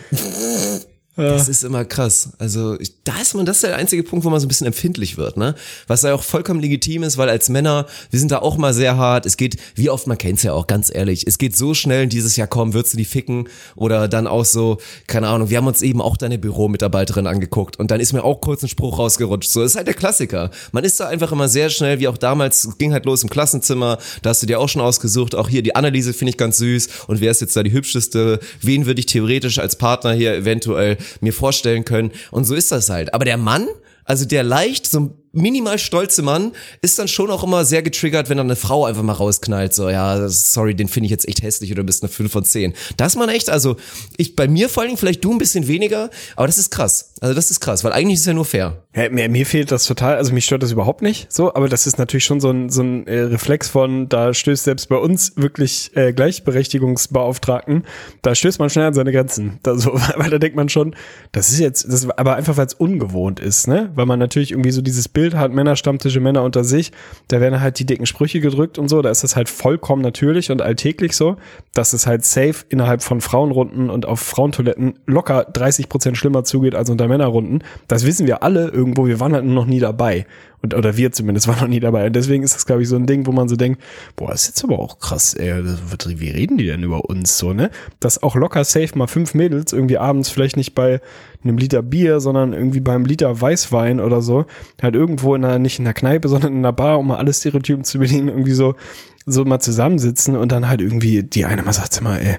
Speaker 1: Das ist immer krass. Also da ist man, das ist der einzige Punkt, wo man so ein bisschen empfindlich wird, ne? Was ja auch vollkommen legitim ist, weil als Männer, wir sind da auch mal sehr hart. Es geht, wie oft, man kennt's ja auch, ganz ehrlich, es geht so schnell dieses Jahr, komm, würdest du die ficken? Oder dann auch so, keine Ahnung, wir haben uns eben auch deine Büromitarbeiterin angeguckt und dann ist mir auch kurz ein Spruch rausgerutscht. So, das ist halt der Klassiker. Man ist da einfach immer sehr schnell, wie auch damals, ging halt los im Klassenzimmer, da hast du dir auch schon ausgesucht, auch hier die Anneliese finde ich ganz süß und wer ist jetzt da die hübscheste? Wen würde ich theoretisch als Partner hier eventuell mir vorstellen können? Und so ist das halt. Aber der Mann, also der leicht, so ein minimal stolze Mann, ist dann schon auch immer sehr getriggert, wenn dann eine Frau einfach mal rausknallt, so, ja, sorry, den finde ich jetzt echt hässlich oder bist eine 5 von 10. Da ist man echt, also, ich, bei mir vor allen Dingen vielleicht du ein bisschen weniger, aber das ist krass. Also das ist krass, weil eigentlich ist es ja nur fair.
Speaker 2: Ja, mir, mir fehlt das total, also mich stört das überhaupt nicht so, aber das ist natürlich schon so ein, so ein äh, Reflex von, da stößt selbst bei uns wirklich äh, Gleichberechtigungsbeauftragten, da stößt man schnell an seine Grenzen. Da so, [laughs] weil da denkt man schon, das ist jetzt, das, aber einfach weil es ungewohnt ist, ne? Weil man natürlich irgendwie so dieses Bild hat, Männerstammtische, Männer unter sich, da werden halt die dicken Sprüche gedrückt und so, da ist das halt vollkommen natürlich und alltäglich so, dass es halt safe innerhalb von Frauenrunden und auf Frauentoiletten locker 30 Prozent schlimmer zugeht als unter Männerrunden. Das wissen wir alle irgendwo, wir waren halt noch nie dabei. Und, oder wir zumindest waren noch nie dabei. Und deswegen ist das, glaube ich, so ein Ding, wo man so denkt, boah, ist jetzt aber auch krass, ey, wird- wie reden die denn über uns so, ne? Dass auch locker safe mal fünf Mädels irgendwie abends vielleicht nicht bei einem Liter Bier, sondern irgendwie beim Liter Weißwein oder so, halt irgendwo in einer, nicht in einer Kneipe, [laughs] sondern in einer Bar, um mal alle Stereotypen zu bedienen, irgendwie so, so mal zusammensitzen und dann halt irgendwie die eine mal sagt, sag mal, ey,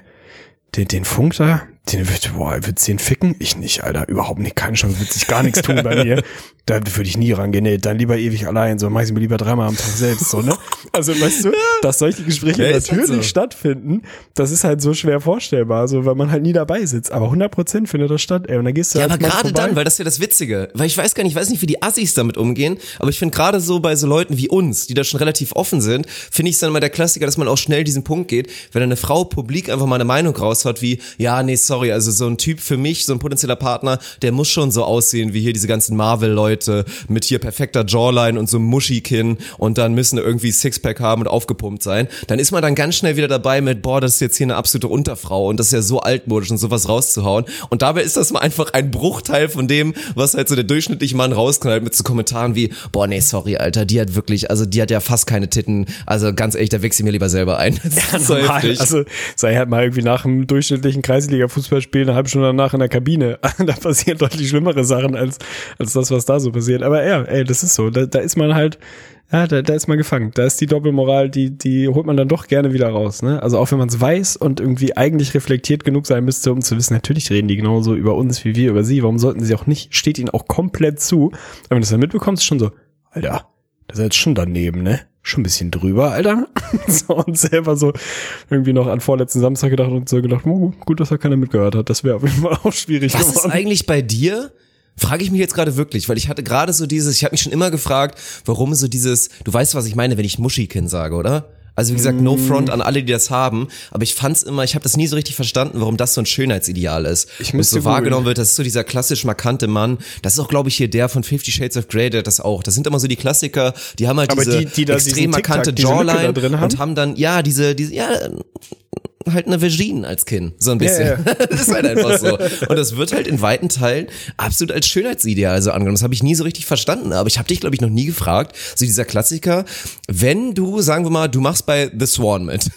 Speaker 2: den, den Funk da, den wird, boah, wird's den ficken? Ich nicht, Alter, überhaupt nicht, keine Chance, wird sich gar nichts tun bei mir. [laughs] Da würde ich nie rangehen, nee, dann lieber ewig allein, so mach ich mir lieber dreimal am Tag selbst, so, ne? Also, weißt du, dass solche Gespräche
Speaker 1: Ja, halt
Speaker 2: natürlich
Speaker 1: so.
Speaker 2: stattfinden, das ist halt so schwer vorstellbar, so, weil man halt nie dabei sitzt, aber 100% findet das statt, ey, und dann gehst du
Speaker 1: Ja,
Speaker 2: als
Speaker 1: aber gerade
Speaker 2: vorbei.
Speaker 1: dann, weil das ist ja das Witzige. Weil ich weiß gar nicht, ich weiß nicht, wie die Assis damit umgehen, aber ich finde gerade so bei so Leuten wie uns, die da schon relativ offen sind, finde ich es dann mal der Klassiker, dass man auch schnell diesen Punkt geht, wenn eine Frau publik einfach mal eine Meinung raus hat, wie, ja, nee, sorry, sorry, also so ein Typ für mich, so ein potenzieller Partner, der muss schon so aussehen wie hier diese ganzen Marvel-Leute mit hier perfekter Jawline und so einem Muschi-Kinn und dann müssen irgendwie Sixpack haben und aufgepumpt sein. Dann ist man dann ganz schnell wieder dabei mit, boah, das ist jetzt hier eine absolute Unterfrau und das ist ja so altmodisch und sowas rauszuhauen. Und dabei ist das mal einfach ein Bruchteil von dem, was halt so der durchschnittliche Mann rausknallt mit so Kommentaren wie, boah, nee, sorry, Alter, die hat wirklich, also die hat ja fast keine Titten. Also ganz ehrlich, da wächst sie mir lieber selber ein. [laughs] Das ist so
Speaker 2: Normal. Also sei halt mal irgendwie nach einem durchschnittlichen Kreisliga-Fußballspiel eine halbe Stunde danach in der Kabine. [laughs] da passieren deutlich schlimmere Sachen als, als das, was da so passiert. Aber ja, ey, das ist so. Da, da ist man halt, ja, da, da ist man gefangen. Da ist die Doppelmoral, die, die holt man dann doch gerne wieder raus. Ne? Also auch wenn man es weiß und irgendwie eigentlich reflektiert genug sein müsste, um zu wissen, natürlich reden die genauso über uns wie wir über sie. Warum sollten sie auch nicht? Steht ihnen auch komplett zu. Aber wenn du es dann mitbekommst, ist schon so, Alter, das ist jetzt schon daneben, ne? Schon ein bisschen drüber, Alter. [laughs] so, und selber so irgendwie noch an vorletzten Samstag gedacht und so gedacht, oh, gut, dass da keiner mitgehört hat. Das wäre auf jeden Fall auch schwierig
Speaker 1: Was ist
Speaker 2: geworden.
Speaker 1: eigentlich bei dir? Frage ich mich jetzt gerade wirklich, weil ich hatte gerade so dieses, ich habe mich schon immer gefragt, warum so dieses, du weißt, was ich meine, wenn ich Muschikin sage, oder? Also wie gesagt, no
Speaker 2: Mm.
Speaker 1: front an alle, die das haben, aber ich fand's immer, ich habe das nie so richtig verstanden, warum das so ein Schönheitsideal ist.
Speaker 2: Ich
Speaker 1: Und so wahrgenommen wird, das ist so dieser klassisch markante Mann. Das ist auch, glaube ich, hier der von Fifty Shades of Grey, der das auch. Das sind immer so die Klassiker, die haben halt
Speaker 2: Aber
Speaker 1: diese
Speaker 2: die- die
Speaker 1: extrem markante Jawline und haben dann, ja, diese, diese, ja, halt eine Vagine als Kinn, so ein bisschen.
Speaker 2: Ja, [laughs]
Speaker 1: das ist halt einfach so. Und das wird halt in weiten Teilen absolut als Schönheitsideal so angenommen. Das habe ich nie so richtig verstanden. Aber ich habe dich, glaube ich, noch nie gefragt, so dieser Klassiker, wenn du, sagen wir mal, du machst bei The Swan mit.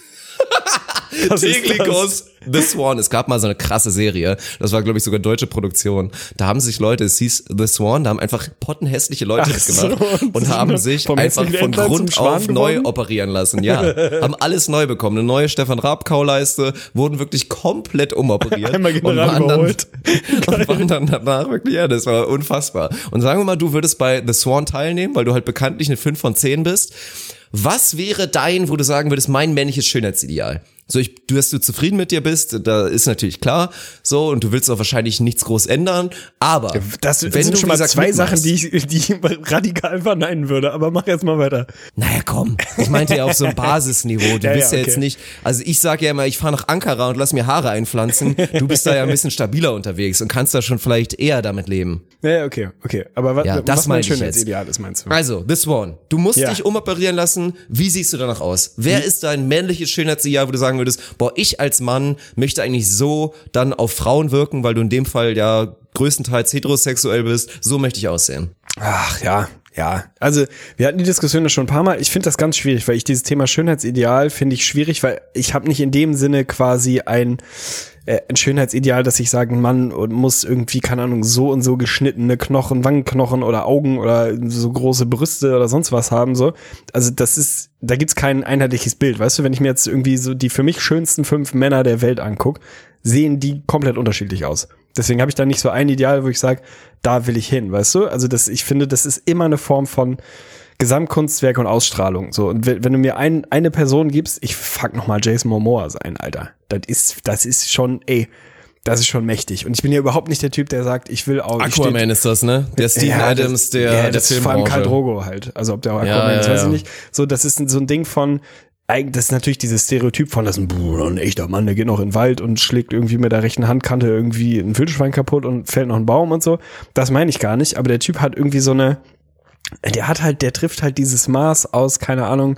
Speaker 1: [laughs] Täglich goes The Swan. Es gab mal so eine krasse Serie. Das war, glaube ich, sogar deutsche Produktion. Da haben sich Leute, es hieß The Swan, da haben einfach pottenhässliche Leute
Speaker 2: Ach so,
Speaker 1: mitgemacht
Speaker 2: und
Speaker 1: und haben sich einfach von Grund auf neu operieren lassen. Ja, haben alles neu bekommen. Eine neue Stefan Raab-Kauleiste, wurden wirklich komplett umoperiert. [laughs]
Speaker 2: Einmal
Speaker 1: und
Speaker 2: General
Speaker 1: waren dann, [laughs] und waren dann danach wirklich, ja, das war unfassbar. Und sagen wir mal, du würdest bei The Swan teilnehmen, weil du halt bekanntlich eine 5 von 10 bist. Was wäre dein, wo du sagen würdest, mein männliches Schönheitsideal? So, ich, du, dass du zufrieden mit dir bist, da ist natürlich klar. So, und du willst auch wahrscheinlich nichts groß ändern. Aber,
Speaker 2: Das, das
Speaker 1: wenn
Speaker 2: sind
Speaker 1: du,
Speaker 2: schon mal zwei
Speaker 1: mitmachst-
Speaker 2: Sachen, die ich, die ich radikal verneinen würde. Aber mach jetzt mal weiter.
Speaker 1: Naja, komm. Ich meinte ja auf so einem [laughs] Basisniveau. Du
Speaker 2: Ja,
Speaker 1: bist
Speaker 2: ja,
Speaker 1: ja, jetzt
Speaker 2: okay.
Speaker 1: nicht, also ich sage ja immer, ich fahre nach Ankara und lass mir Haare einpflanzen. Du bist da ja ein [laughs] bisschen stabiler unterwegs und kannst da schon vielleicht eher damit leben.
Speaker 2: Ja, okay, okay. Aber was,
Speaker 1: Ja, das
Speaker 2: was mein. Schönheitsideal ist, meinst du?
Speaker 1: Also, this one. Du musst
Speaker 2: Ja.
Speaker 1: dich umoperieren lassen. Wie siehst du danach aus? Wer ist dein männliches Schönheitsideal, wo du sagen würdest, boah, ich als Mann möchte eigentlich so dann auf Frauen wirken, weil du in dem Fall ja größtenteils heterosexuell bist. So möchte ich aussehen.
Speaker 2: Ach ja, ja. Also wir hatten die Diskussion schon ein paar Mal. Ich finde das ganz schwierig, weil ich dieses Thema Schönheitsideal finde ich schwierig, weil ich habe nicht in dem Sinne quasi ein äh, ein Schönheitsideal, dass ich sage, Mann muss irgendwie, keine Ahnung, so und so geschnittene Knochen, Wangenknochen oder Augen oder so große Brüste oder sonst was haben, so. Also das ist, da gibt's kein einheitliches Bild, weißt du, wenn ich mir jetzt irgendwie so die für mich schönsten fünf Männer der Welt anguck, sehen die komplett unterschiedlich aus. Deswegen habe ich da nicht so ein Ideal, wo ich sage, da will ich hin, weißt du? Also das, ich finde, das ist immer eine Form von Gesamtkunstwerk und Ausstrahlung. So und wenn, wenn du mir ein, eine Person gibst, ich fuck noch mal Jason Momoa sein, Alter. Das ist, das ist schon, ey, das ist schon mächtig. Und ich bin ja überhaupt nicht der Typ, der sagt, ich will auch.
Speaker 1: Aquaman ist das, ne? Der Steven
Speaker 2: ja,
Speaker 1: Adams, der,
Speaker 2: ja,
Speaker 1: der
Speaker 2: das ist vor allem Karl. Drogo halt. Also ob der auch
Speaker 1: Ja,
Speaker 2: Aquaman ist,
Speaker 1: ja,
Speaker 2: weiß ich
Speaker 1: ja.
Speaker 2: nicht. So, das ist so ein Ding von, eig- das ist natürlich dieses Stereotyp von, das ist ein echter Mann, der geht noch in den Wald und schlägt irgendwie mit der rechten Handkante irgendwie ein Wildschwein kaputt und fällt noch ein Baum und so. Das meine ich gar nicht, aber der Typ hat irgendwie so eine, der hat halt, der trifft halt dieses Maß aus, keine Ahnung,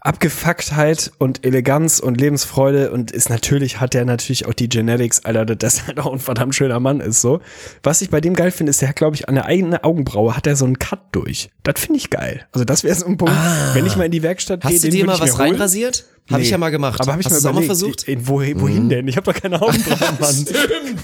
Speaker 2: Abgefucktheit und Eleganz und Lebensfreude und ist natürlich, hat der natürlich auch die Genetics, Alter, dass er halt auch ein verdammt schöner Mann ist, so. Was ich bei dem geil finde, ist, der hat, glaube ich, an der eigenen Augenbraue hat er so einen Cut durch. Das finde ich geil. Also das wäre so ein Punkt, wenn ich mal in die Werkstatt gehe,
Speaker 1: Ah. Hast du dir mal was reinrasiert? Habe ich
Speaker 2: Nee.
Speaker 1: ja mal gemacht.
Speaker 2: Aber habe ich
Speaker 1: Hast
Speaker 2: mal
Speaker 1: mal versucht?
Speaker 2: in- Wohin, wohin denn? Ich habe doch keine [laughs] Augenbrauen, Mann.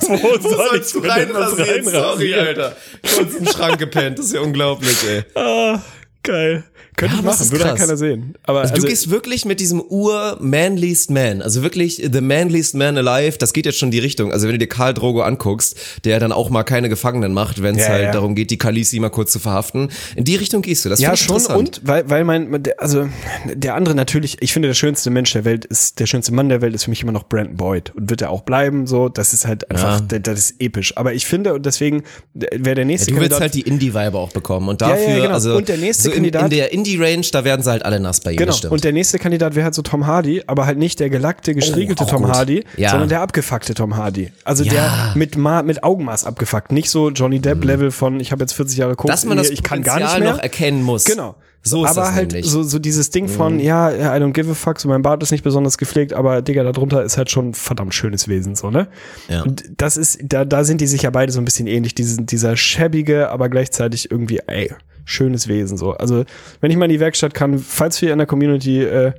Speaker 2: Wo soll ich was reinrasieren?
Speaker 1: Alter. Kurz im Schrank gepennt. Das ist ja unglaublich, ey.
Speaker 2: Ah, geil. Könnte
Speaker 1: Ja,
Speaker 2: ich machen, würde ja
Speaker 1: krass.
Speaker 2: keiner sehen. Aber
Speaker 1: Also,
Speaker 2: also,
Speaker 1: du gehst wirklich mit diesem ur-manliest man, also wirklich the manliest man alive, das geht jetzt schon in die Richtung. Also wenn du dir Karl Drogo anguckst, der dann auch mal keine Gefangenen macht, wenn es
Speaker 2: Ja,
Speaker 1: halt
Speaker 2: ja.
Speaker 1: darum geht, die Kalisi mal kurz zu verhaften. In die Richtung gehst du, das
Speaker 2: ja, schon
Speaker 1: interessant.
Speaker 2: und weil, weil mein, also der andere natürlich, ich finde der schönste Mensch der Welt ist, der schönste Mann der Welt ist für mich immer noch Brandon Boyd und wird er auch bleiben, so, das ist halt einfach, das, das ist episch. Aber ich finde und deswegen wäre der nächste
Speaker 1: Du willst halt die Indie-Vibe auch bekommen und dafür,
Speaker 2: genau.
Speaker 1: also
Speaker 2: Und der nächste
Speaker 1: so in,
Speaker 2: Kandidat-
Speaker 1: in der Indie-Range, da werden sie halt alle nass bei ihm,
Speaker 2: Genau. Und der nächste Kandidat wäre halt so Tom Hardy, aber halt nicht der gelackte, gestriegelte
Speaker 1: auch
Speaker 2: Tom
Speaker 1: gut.
Speaker 2: Hardy,
Speaker 1: Ja.
Speaker 2: sondern der abgefuckte Tom Hardy. Also
Speaker 1: Ja. Mhm.
Speaker 2: der mit, Ma mit Augenmaß abgefuckt. Nicht so Johnny Depp-Level von, ich habe jetzt 40 Jahre Koks
Speaker 1: Dass man das
Speaker 2: ich kann gar nicht mehr.
Speaker 1: noch erkennen muss.
Speaker 2: Genau.
Speaker 1: So ist
Speaker 2: aber
Speaker 1: das
Speaker 2: halt
Speaker 1: nämlich. Mhm.
Speaker 2: so, so dieses Ding von, ja, I don't give a fuck, so mein Bart ist nicht besonders gepflegt, aber Digga, darunter ist halt schon ein verdammt schönes Wesen, so, ne?
Speaker 1: Ja.
Speaker 2: Und das ist, da, da sind die sich ja beide so ein bisschen ähnlich, diesen, dieser schäbige, aber gleichzeitig irgendwie, ey, schönes Wesen, so. Also, wenn ich mal in die Werkstatt kann, falls wir in der Community, äh,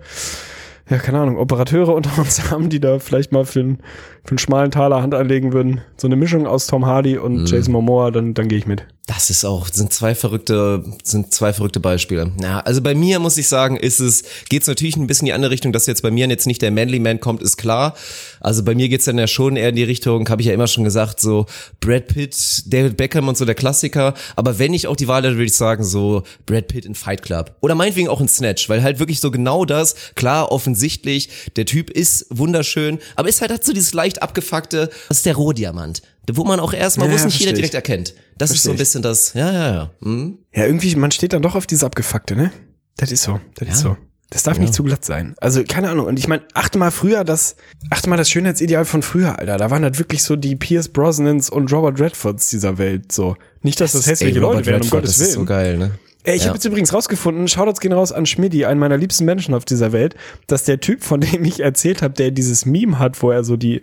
Speaker 2: ja, keine Ahnung, Operateure [laughs] unter uns haben, die da vielleicht mal für einen, für einen schmalen Taler Hand anlegen würden, so eine Mischung aus Tom Hardy und
Speaker 1: Mhm.
Speaker 2: Jason Momoa, dann, dann gehe ich mit.
Speaker 1: Das ist auch, sind zwei verrückte, sind zwei verrückte Beispiele. Ja, also bei mir muss ich sagen, ist es, geht's natürlich ein bisschen in die andere Richtung, dass jetzt bei mir jetzt nicht der Manly Man kommt, ist klar. Also bei mir geht's dann ja schon eher in die Richtung, habe ich ja immer schon gesagt, so Brad Pitt, David Beckham und so der Klassiker. Aber wenn ich auch die Wahl hätte, würde ich sagen, so Brad Pitt in Fight Club. Oder meinetwegen auch in Snatch, weil halt wirklich so genau das, klar, offensichtlich, der Typ ist wunderschön, aber ist halt hat so dieses leicht abgefuckte, das ist der Rohdiamant. Wo man auch erstmal, wo
Speaker 2: Ja,
Speaker 1: es nicht jeder
Speaker 2: ich.
Speaker 1: direkt erkennt. Das ist so ein bisschen das, ja, ja, ja. Mhm.
Speaker 2: Ja, irgendwie, man steht dann doch auf dieses Abgefuckte, ne? Das ist so, das ist so. Das darf nicht zu glatt sein. Also, keine Ahnung. Und ich meine, achte mal früher das, achte mal das Schönheitsideal von früher, Alter. Da waren halt wirklich so die Pierce Brosnans und Robert Redfords dieser Welt, so. Nicht, dass das, hässliche
Speaker 1: Ey,
Speaker 2: Leute
Speaker 1: Robert
Speaker 2: wären, um Gottes
Speaker 1: das
Speaker 2: Willen.
Speaker 1: ist so geil, ne?
Speaker 2: Ey, ich
Speaker 1: Ja.
Speaker 2: habe jetzt übrigens rausgefunden, Shoutouts gehen raus an Schmidti, einen meiner liebsten Menschen auf dieser Welt, dass der Typ, von dem ich erzählt habe, der dieses Meme hat, wo er so die,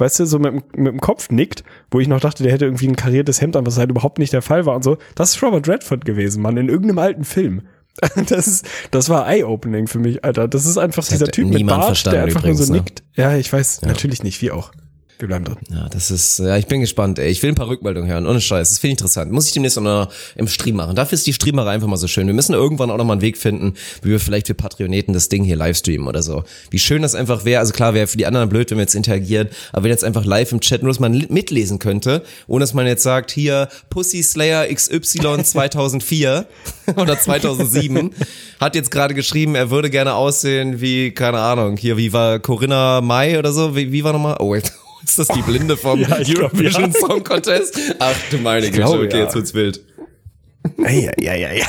Speaker 2: weißt du, so mit, dem- mit dem Kopf nickt, wo ich noch dachte, der hätte irgendwie ein kariertes Hemd an, was halt überhaupt nicht der Fall war und so. Das ist Robert Redford gewesen, Mann, in irgendeinem alten Film. [laughs] Das ist, das war Eye-Opening für mich, Alter. Das ist einfach dieser
Speaker 1: hat
Speaker 2: Typ mit Bart, der einfach nur so
Speaker 1: ne?
Speaker 2: nickt. Ja, ich weiß, natürlich nicht, wie auch. Wir bleiben drin.
Speaker 1: Ja, das ist, ja, ich bin gespannt, ey. Ich will ein paar Rückmeldungen hören. Ohne Scheiß. Das finde ich interessant. Muss ich demnächst noch im Stream machen. Dafür ist die Streamerei einfach mal so schön. Wir müssen irgendwann auch noch mal einen Weg finden, wie wir vielleicht für Patreoneten das Ding hier live streamen oder so. Wie schön das einfach wäre. Also klar, wäre für die anderen blöd, wenn wir jetzt interagieren, aber wenn jetzt einfach live im Chat nur, dass man mitlesen könnte, ohne dass man jetzt sagt, hier, Pussy Slayer XY 2004 [laughs] oder 2007 hat jetzt gerade geschrieben, er würde gerne aussehen wie, keine Ahnung, hier, wie war Corinna May oder so? Wie, wie war nochmal? Oh, wait. Ist das die Blinde vom
Speaker 2: Ja,
Speaker 1: Eurovision
Speaker 2: ja.
Speaker 1: Song Contest? Ach du meine Güte, okay,
Speaker 2: ja.
Speaker 1: jetzt wird's wild.
Speaker 2: Ja, ja, ja, ja.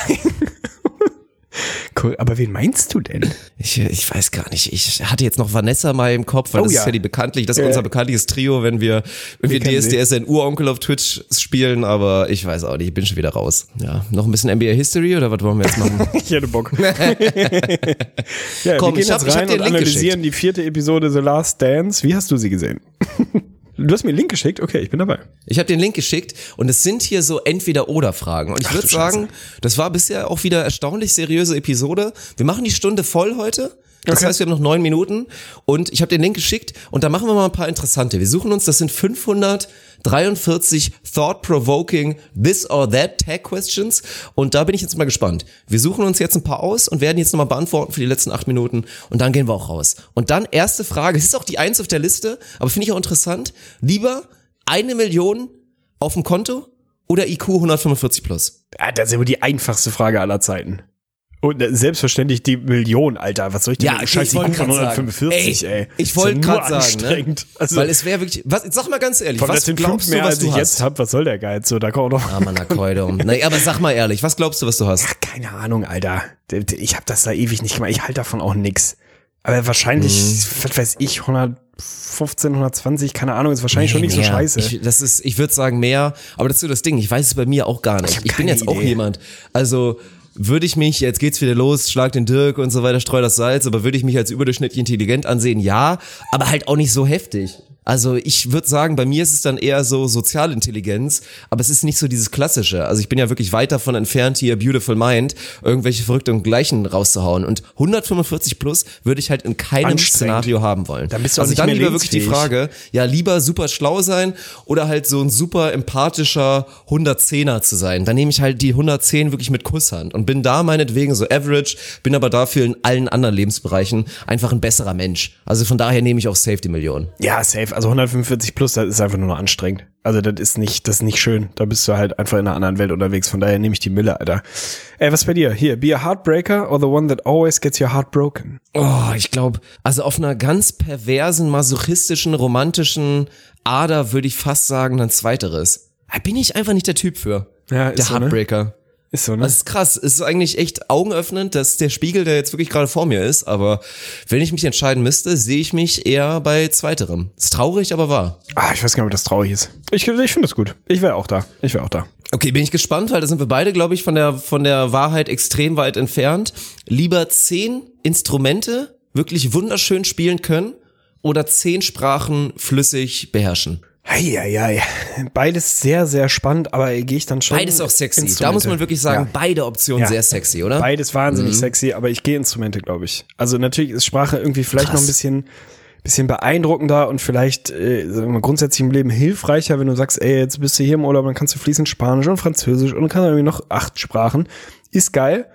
Speaker 2: Cool, aber wen meinst du denn?
Speaker 1: Ich, ich weiß gar nicht. Ich hatte jetzt noch Vanessa mal im Kopf, weil
Speaker 2: Oh
Speaker 1: das
Speaker 2: ja.
Speaker 1: ist ja die bekanntlich, das ist
Speaker 2: Ja.
Speaker 1: unser bekanntliches Trio, wenn wir, wenn wir,
Speaker 2: kennen sie.
Speaker 1: DSDS ein Uronkel auf Twitch spielen, aber ich weiß auch nicht, ich bin schon wieder raus. Ja, noch ein bisschen NBA History oder was wollen wir jetzt machen? [laughs]
Speaker 2: Ich hätte Bock. [laughs] ja,
Speaker 1: Komm,
Speaker 2: wir
Speaker 1: ich
Speaker 2: gehen
Speaker 1: hab-
Speaker 2: jetzt
Speaker 1: ich hab
Speaker 2: rein und analysieren die vierte Episode The Last Dance. Wie hast du sie gesehen? [laughs] du hast mir einen Link geschickt? Okay, ich bin dabei.
Speaker 1: Ich habe den Link geschickt und es sind hier so Entweder-Oder-Fragen. Und ich würde sagen, das war bisher auch wieder erstaunlich seriöse Episode. Wir machen die Stunde voll heute. Das
Speaker 2: Okay.
Speaker 1: heißt, wir haben noch neun Minuten und ich habe den Link geschickt und da machen wir mal ein paar interessante. Wir suchen uns, das sind 543 thought-provoking this or that tag questions und da bin ich jetzt mal gespannt. Wir suchen uns jetzt ein paar aus und werden jetzt nochmal beantworten für die letzten acht Minuten und dann gehen wir auch raus. Und dann erste Frage, es ist auch die eins auf der Liste, aber finde ich auch interessant. Lieber eine Million auf dem Konto oder IQ 145 plus?
Speaker 2: Ja, das ist aber die einfachste Frage aller Zeiten. Und äh, selbstverständlich die Million, Alter. Was soll ich denn
Speaker 1: Ja, okay,
Speaker 2: Scheiß
Speaker 1: ich wollte sagen.
Speaker 2: 145, ey?
Speaker 1: Ich
Speaker 2: Ist ja
Speaker 1: wollte gerade sagen,
Speaker 2: anstrengend.
Speaker 1: ne?
Speaker 2: Also,
Speaker 1: weil es wäre wirklich, was, sag mal ganz ehrlich,
Speaker 2: von
Speaker 1: was glaubst
Speaker 2: fünf
Speaker 1: du,
Speaker 2: mehr,
Speaker 1: was
Speaker 2: als
Speaker 1: du
Speaker 2: ich
Speaker 1: hast?
Speaker 2: jetzt hab. Was soll der Geiz? So, da kommt auch noch.
Speaker 1: Ah, Mann, Akkoidum. Na, aber sag mal ehrlich, was glaubst du, was du hast?
Speaker 2: Keine Ahnung, Alter. Ich habe das da ewig nicht gemacht. Ich halte davon auch nix. Aber wahrscheinlich,
Speaker 1: Mhm.
Speaker 2: was weiß ich, 115, 120, keine Ahnung, ist wahrscheinlich schon nicht so
Speaker 1: mehr.
Speaker 2: scheiße.
Speaker 1: Ich, das ist, ich würde sagen mehr, aber das ist so das Ding. Ich weiß es bei mir auch gar nicht.
Speaker 2: Ich
Speaker 1: Ich,
Speaker 2: hab
Speaker 1: bin jetzt auch
Speaker 2: Idee.
Speaker 1: jemand. Also würde ich mich, jetzt geht's wieder los, schlag den Dirk und so weiter, streu das Salz, aber würde ich mich als überdurchschnittlich intelligent ansehen? Ja, aber halt auch nicht so heftig. Also ich würde sagen, bei mir ist es dann eher so Sozialintelligenz, aber es ist nicht so dieses klassische. Also ich bin ja wirklich weit davon entfernt, hier Beautiful Mind, irgendwelche Verrückte und Gleichen rauszuhauen. Und 145 plus würde ich halt in keinem. Szenario haben wollen.
Speaker 2: Dann bist du auch
Speaker 1: also dann lieber wirklich die. Frage, ja, lieber super schlau sein oder halt so ein super empathischer 110er zu sein. Dann nehme ich halt die 110 wirklich mit Kusshand und bin da meinetwegen so average, bin aber dafür in allen anderen Lebensbereichen einfach ein besserer Mensch. Also von daher nehme ich auch Safety Million.
Speaker 2: Ja, safe. Also 145 plus, das ist einfach nur noch anstrengend. Also das ist nicht, das ist nicht schön. Da bist du halt einfach in einer anderen Welt unterwegs. Von daher nehme ich die Mille, Alter. Ey, was bei dir? Hier, be a heartbreaker or the one that always gets your heart broken?
Speaker 1: Oh, ich glaube, also auf einer ganz perversen, masochistischen, romantischen Ader würde ich fast sagen, dann zweiteres. Da bin ich einfach nicht der Typ für.
Speaker 2: Ja, ist
Speaker 1: der
Speaker 2: so, ne? Ist so, ne?
Speaker 1: Das ist krass. Es ist eigentlich echt augenöffnend, dass der Spiegel, der jetzt wirklich gerade vor mir ist, aber wenn ich mich entscheiden müsste, sehe ich mich eher bei zweiterem. Ist traurig, aber wahr.
Speaker 2: Ah, ich weiß gar nicht, ob das traurig ist. Ich, ich finde das gut. Ich wäre auch da. Ich wäre auch da.
Speaker 1: Okay, bin ich gespannt, weil da sind wir beide, glaube ich, von der, von der Wahrheit extrem weit entfernt. Lieber zehn Instrumente wirklich wunderschön spielen können oder zehn Sprachen flüssig beherrschen.
Speaker 2: Heieiei. Beides sehr, sehr spannend, aber gehe ich dann schon.
Speaker 1: Beides auch sexy. Da muss man wirklich sagen,
Speaker 2: Ja.
Speaker 1: beide Optionen
Speaker 2: Ja.
Speaker 1: sehr sexy, oder?
Speaker 2: Beides wahnsinnig
Speaker 1: Mhm.
Speaker 2: sexy, aber ich gehe Instrumente, glaube ich. Also natürlich ist Sprache irgendwie vielleicht
Speaker 1: Krass.
Speaker 2: noch ein bisschen, bisschen beeindruckender und vielleicht äh, grundsätzlich im Leben hilfreicher, wenn du sagst, ey, jetzt bist du hier im Urlaub, dann kannst du fließend Spanisch und Französisch und kannst irgendwie noch acht Sprachen. Ist geil,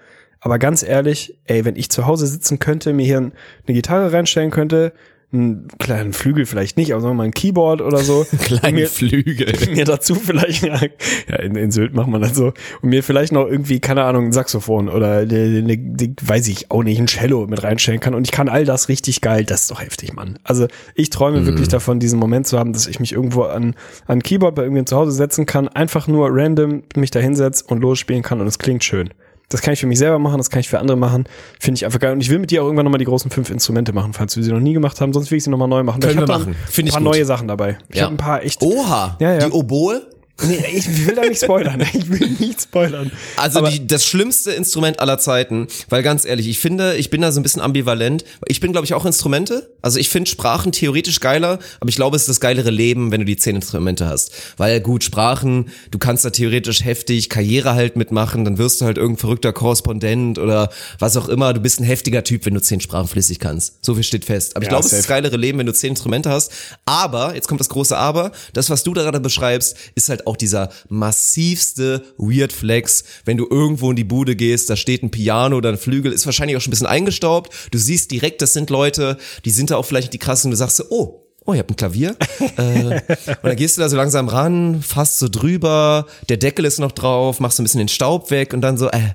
Speaker 2: aber ganz ehrlich, ey, wenn ich zu Hause sitzen könnte, mir hier eine Gitarre reinstellen könnte, einen kleinen Flügel vielleicht nicht, aber sagen wir mal ein Keyboard oder so. [laughs] und mir,
Speaker 1: Flügel. [laughs]
Speaker 2: mir dazu vielleicht, ja, in, in Sylt macht man das so, und mir vielleicht noch irgendwie, keine Ahnung, ein Saxophon oder eine, eine, die, weiß ich auch nicht, ein Cello mit reinstellen kann und ich kann all das richtig geil, das ist doch heftig, Mann. Also ich träume wirklich davon, diesen Moment zu haben, dass ich mich irgendwo an, an ein Keyboard bei irgendjemandem zu Hause setzen kann, einfach nur random mich da hinsetze und losspielen kann und es klingt schön. Das kann ich für mich selber machen, das kann ich für andere machen. Finde ich einfach geil. Und ich will mit dir auch irgendwann nochmal die großen fünf Instrumente machen, falls wir sie noch nie gemacht haben. Sonst will ich sie nochmal neu machen.
Speaker 1: Können
Speaker 2: ich
Speaker 1: wir machen.
Speaker 2: Ein
Speaker 1: Finde ich
Speaker 2: paar
Speaker 1: gut.
Speaker 2: neue Sachen dabei. Ich
Speaker 1: Ja.
Speaker 2: habe ein paar echt
Speaker 1: Oha,
Speaker 2: Ja, ja.
Speaker 1: die Oboe?
Speaker 2: Nee, ich will da nicht spoilern. [laughs] Ich will nicht spoilern.
Speaker 1: Also die, das schlimmste Instrument aller Zeiten, weil ganz ehrlich, ich finde, ich bin da so ein bisschen ambivalent. Ich bin, glaube ich, auch Instrumente. Also ich finde Sprachen theoretisch geiler, aber ich glaube, es ist das geilere Leben, wenn du die zehn Instrumente hast. Weil gut, Sprachen, du kannst da theoretisch heftig Karriere halt mitmachen, dann wirst du halt irgendein verrückter Korrespondent oder was auch immer. Du bist ein heftiger Typ, wenn du zehn Sprachen flüssig kannst. So viel steht fest. Aber ich
Speaker 2: Ja,
Speaker 1: glaube, es ist das geilere Leben, wenn du zehn Instrumente hast. Aber, jetzt kommt das große Aber, das, was du da gerade beschreibst, ist halt auch dieser massivste Weird Flex, wenn du irgendwo in die Bude gehst, da steht ein Piano oder ein Flügel, ist wahrscheinlich auch schon ein bisschen eingestaubt. Du siehst direkt, das sind Leute, die sind da auch vielleicht die krassen und du sagst so, oh, Oh, ihr habt ein Klavier. [laughs] äh, und dann gehst du da so langsam ran, fasst so drüber, der Deckel ist noch drauf, machst so ein bisschen den Staub weg und dann so, äh,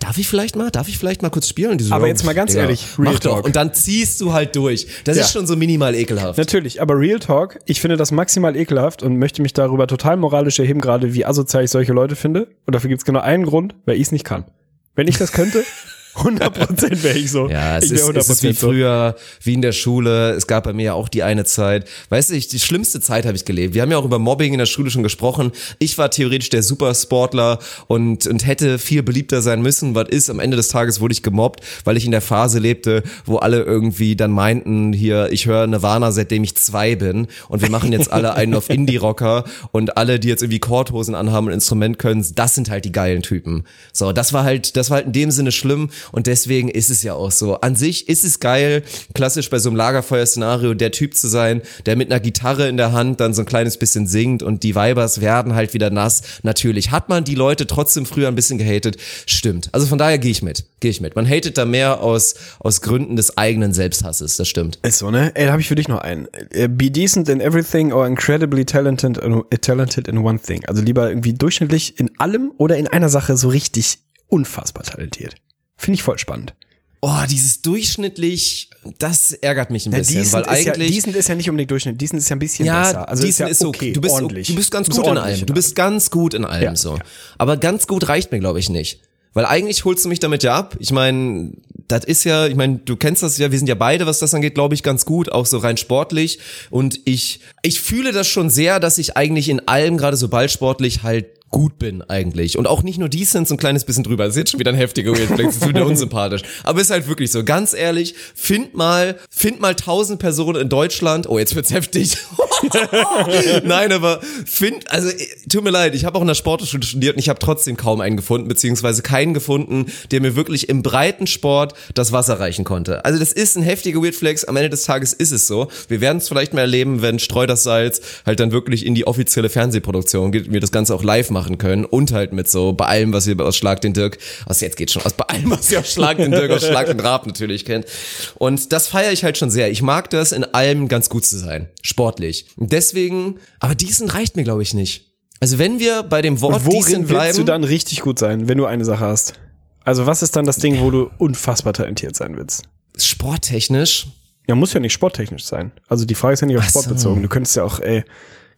Speaker 1: darf ich vielleicht mal, darf ich vielleicht mal kurz spielen? So,
Speaker 2: Aber
Speaker 1: ja,
Speaker 2: jetzt mal ganz
Speaker 1: Digga,
Speaker 2: ehrlich, Real
Speaker 1: mach doch.
Speaker 2: Talk.
Speaker 1: Und dann ziehst du halt durch. Das
Speaker 2: Ja.
Speaker 1: ist schon so minimal ekelhaft.
Speaker 2: Natürlich, aber Real Talk, ich finde das maximal ekelhaft und möchte mich darüber total moralisch erheben, gerade wie asozial ich solche Leute finde. Und dafür gibt's genau einen Grund, weil ich es nicht kann. Wenn ich das könnte, [laughs] 100% wäre ich so.
Speaker 1: Ja, es ist, es ist wie
Speaker 2: 100% so.
Speaker 1: früher, wie in der Schule. Es gab bei mir ja auch die eine Zeit. Weißt du, ich, die schlimmste Zeit habe ich gelebt. Wir haben ja auch über Mobbing in der Schule schon gesprochen. Ich war theoretisch der Supersportler und, und hätte viel beliebter sein müssen. Was ist, am Ende des Tages wurde ich gemobbt, weil ich in der Phase lebte, wo alle irgendwie dann meinten, hier, ich höre Nirvana, seitdem ich zwei bin und wir machen jetzt alle einen auf Indie-Rocker und alle, die jetzt irgendwie Korthosen anhaben und ein Instrument können, das sind halt die geilen Typen. So, das war halt, das war halt in dem Sinne schlimm und deswegen ist es ja auch so. An sich ist es geil, klassisch bei so einem Lagerfeuer-Szenario der Typ zu sein, der mit einer Gitarre in der Hand dann so ein kleines bisschen singt und die Weibers werden halt wieder nass. Natürlich hat man die Leute trotzdem früher ein bisschen gehatet. Stimmt. Also von daher gehe ich mit. Gehe ich mit. Man hatet da mehr aus, aus Gründen des eigenen Selbsthasses. Das stimmt.
Speaker 2: Ist so, ne? Ey, da habe ich für dich noch einen. Äh, Be decent in everything or incredibly talented, in- talented in one thing. Also lieber irgendwie durchschnittlich in allem oder in einer Sache so richtig unfassbar talentiert. Finde ich voll spannend.
Speaker 1: Oh, dieses durchschnittlich, das ärgert mich ein bisschen,
Speaker 2: decent
Speaker 1: weil
Speaker 2: ist ja,
Speaker 1: eigentlich
Speaker 2: decent ist ja nicht unbedingt Durchschnitt, decent ist ja ein bisschen
Speaker 1: ja,
Speaker 2: besser. Also
Speaker 1: decent
Speaker 2: ist ja okay,
Speaker 1: Du bist,
Speaker 2: ordentlich.
Speaker 1: du bist ganz
Speaker 2: Du
Speaker 1: gut in allem. Du bist ganz gut in allem
Speaker 2: Ja,
Speaker 1: so.
Speaker 2: ja.
Speaker 1: Aber ganz gut reicht mir, glaube ich, nicht. Weil eigentlich holst du mich damit ja ab. Ich meine, das ist ja, ich meine, du kennst das ja, wir sind ja beide, was das angeht, glaube ich, ganz gut, auch so rein sportlich. Und ich, ich fühle das schon sehr, dass ich eigentlich in allem, gerade so ballsportlich, halt gut bin eigentlich. Und auch nicht nur decent, so ein kleines bisschen drüber. Das ist jetzt schon wieder ein heftiger Weird Flex, das ist wieder unsympathisch. Aber ist halt wirklich so. Ganz ehrlich, find mal, find mal tausend Personen in Deutschland. Oh, jetzt wird's heftig. [laughs] Nein, aber find, also äh, tut mir leid, ich habe auch in der Sportschule studiert und ich habe trotzdem kaum einen gefunden, beziehungsweise keinen gefunden, der mir wirklich im breiten Sport das Wasser reichen konnte. Also das ist ein heftiger Weird Flex, am Ende des Tages ist es so. Wir werden es vielleicht mal erleben, wenn Streu das Salz halt dann wirklich in die offizielle Fernsehproduktion geht und wir das Ganze auch live machen können und halt mit so bei allem, was ihr aus Schlag den Dirk, aus jetzt geht schon aus bei allem, was ihr aus Schlag den Dirk, aus Schlag den Raab natürlich kennt. Und das feiere ich halt schon sehr. Ich mag das, in allem ganz gut zu sein. Sportlich. Und deswegen, aber diesen reicht mir, glaube ich, nicht. Also wenn wir bei dem Wort
Speaker 2: worin willst
Speaker 1: bleiben,
Speaker 2: du dann richtig gut sein, wenn du eine Sache hast? Also was ist dann das Ding, wo du unfassbar talentiert sein willst?
Speaker 1: sporttechnisch,
Speaker 2: Ja, muss ja nicht sporttechnisch sein. Also die Frage ist ja nicht auf
Speaker 1: Ach
Speaker 2: Sport
Speaker 1: so.
Speaker 2: bezogen. Du könntest ja auch, ey,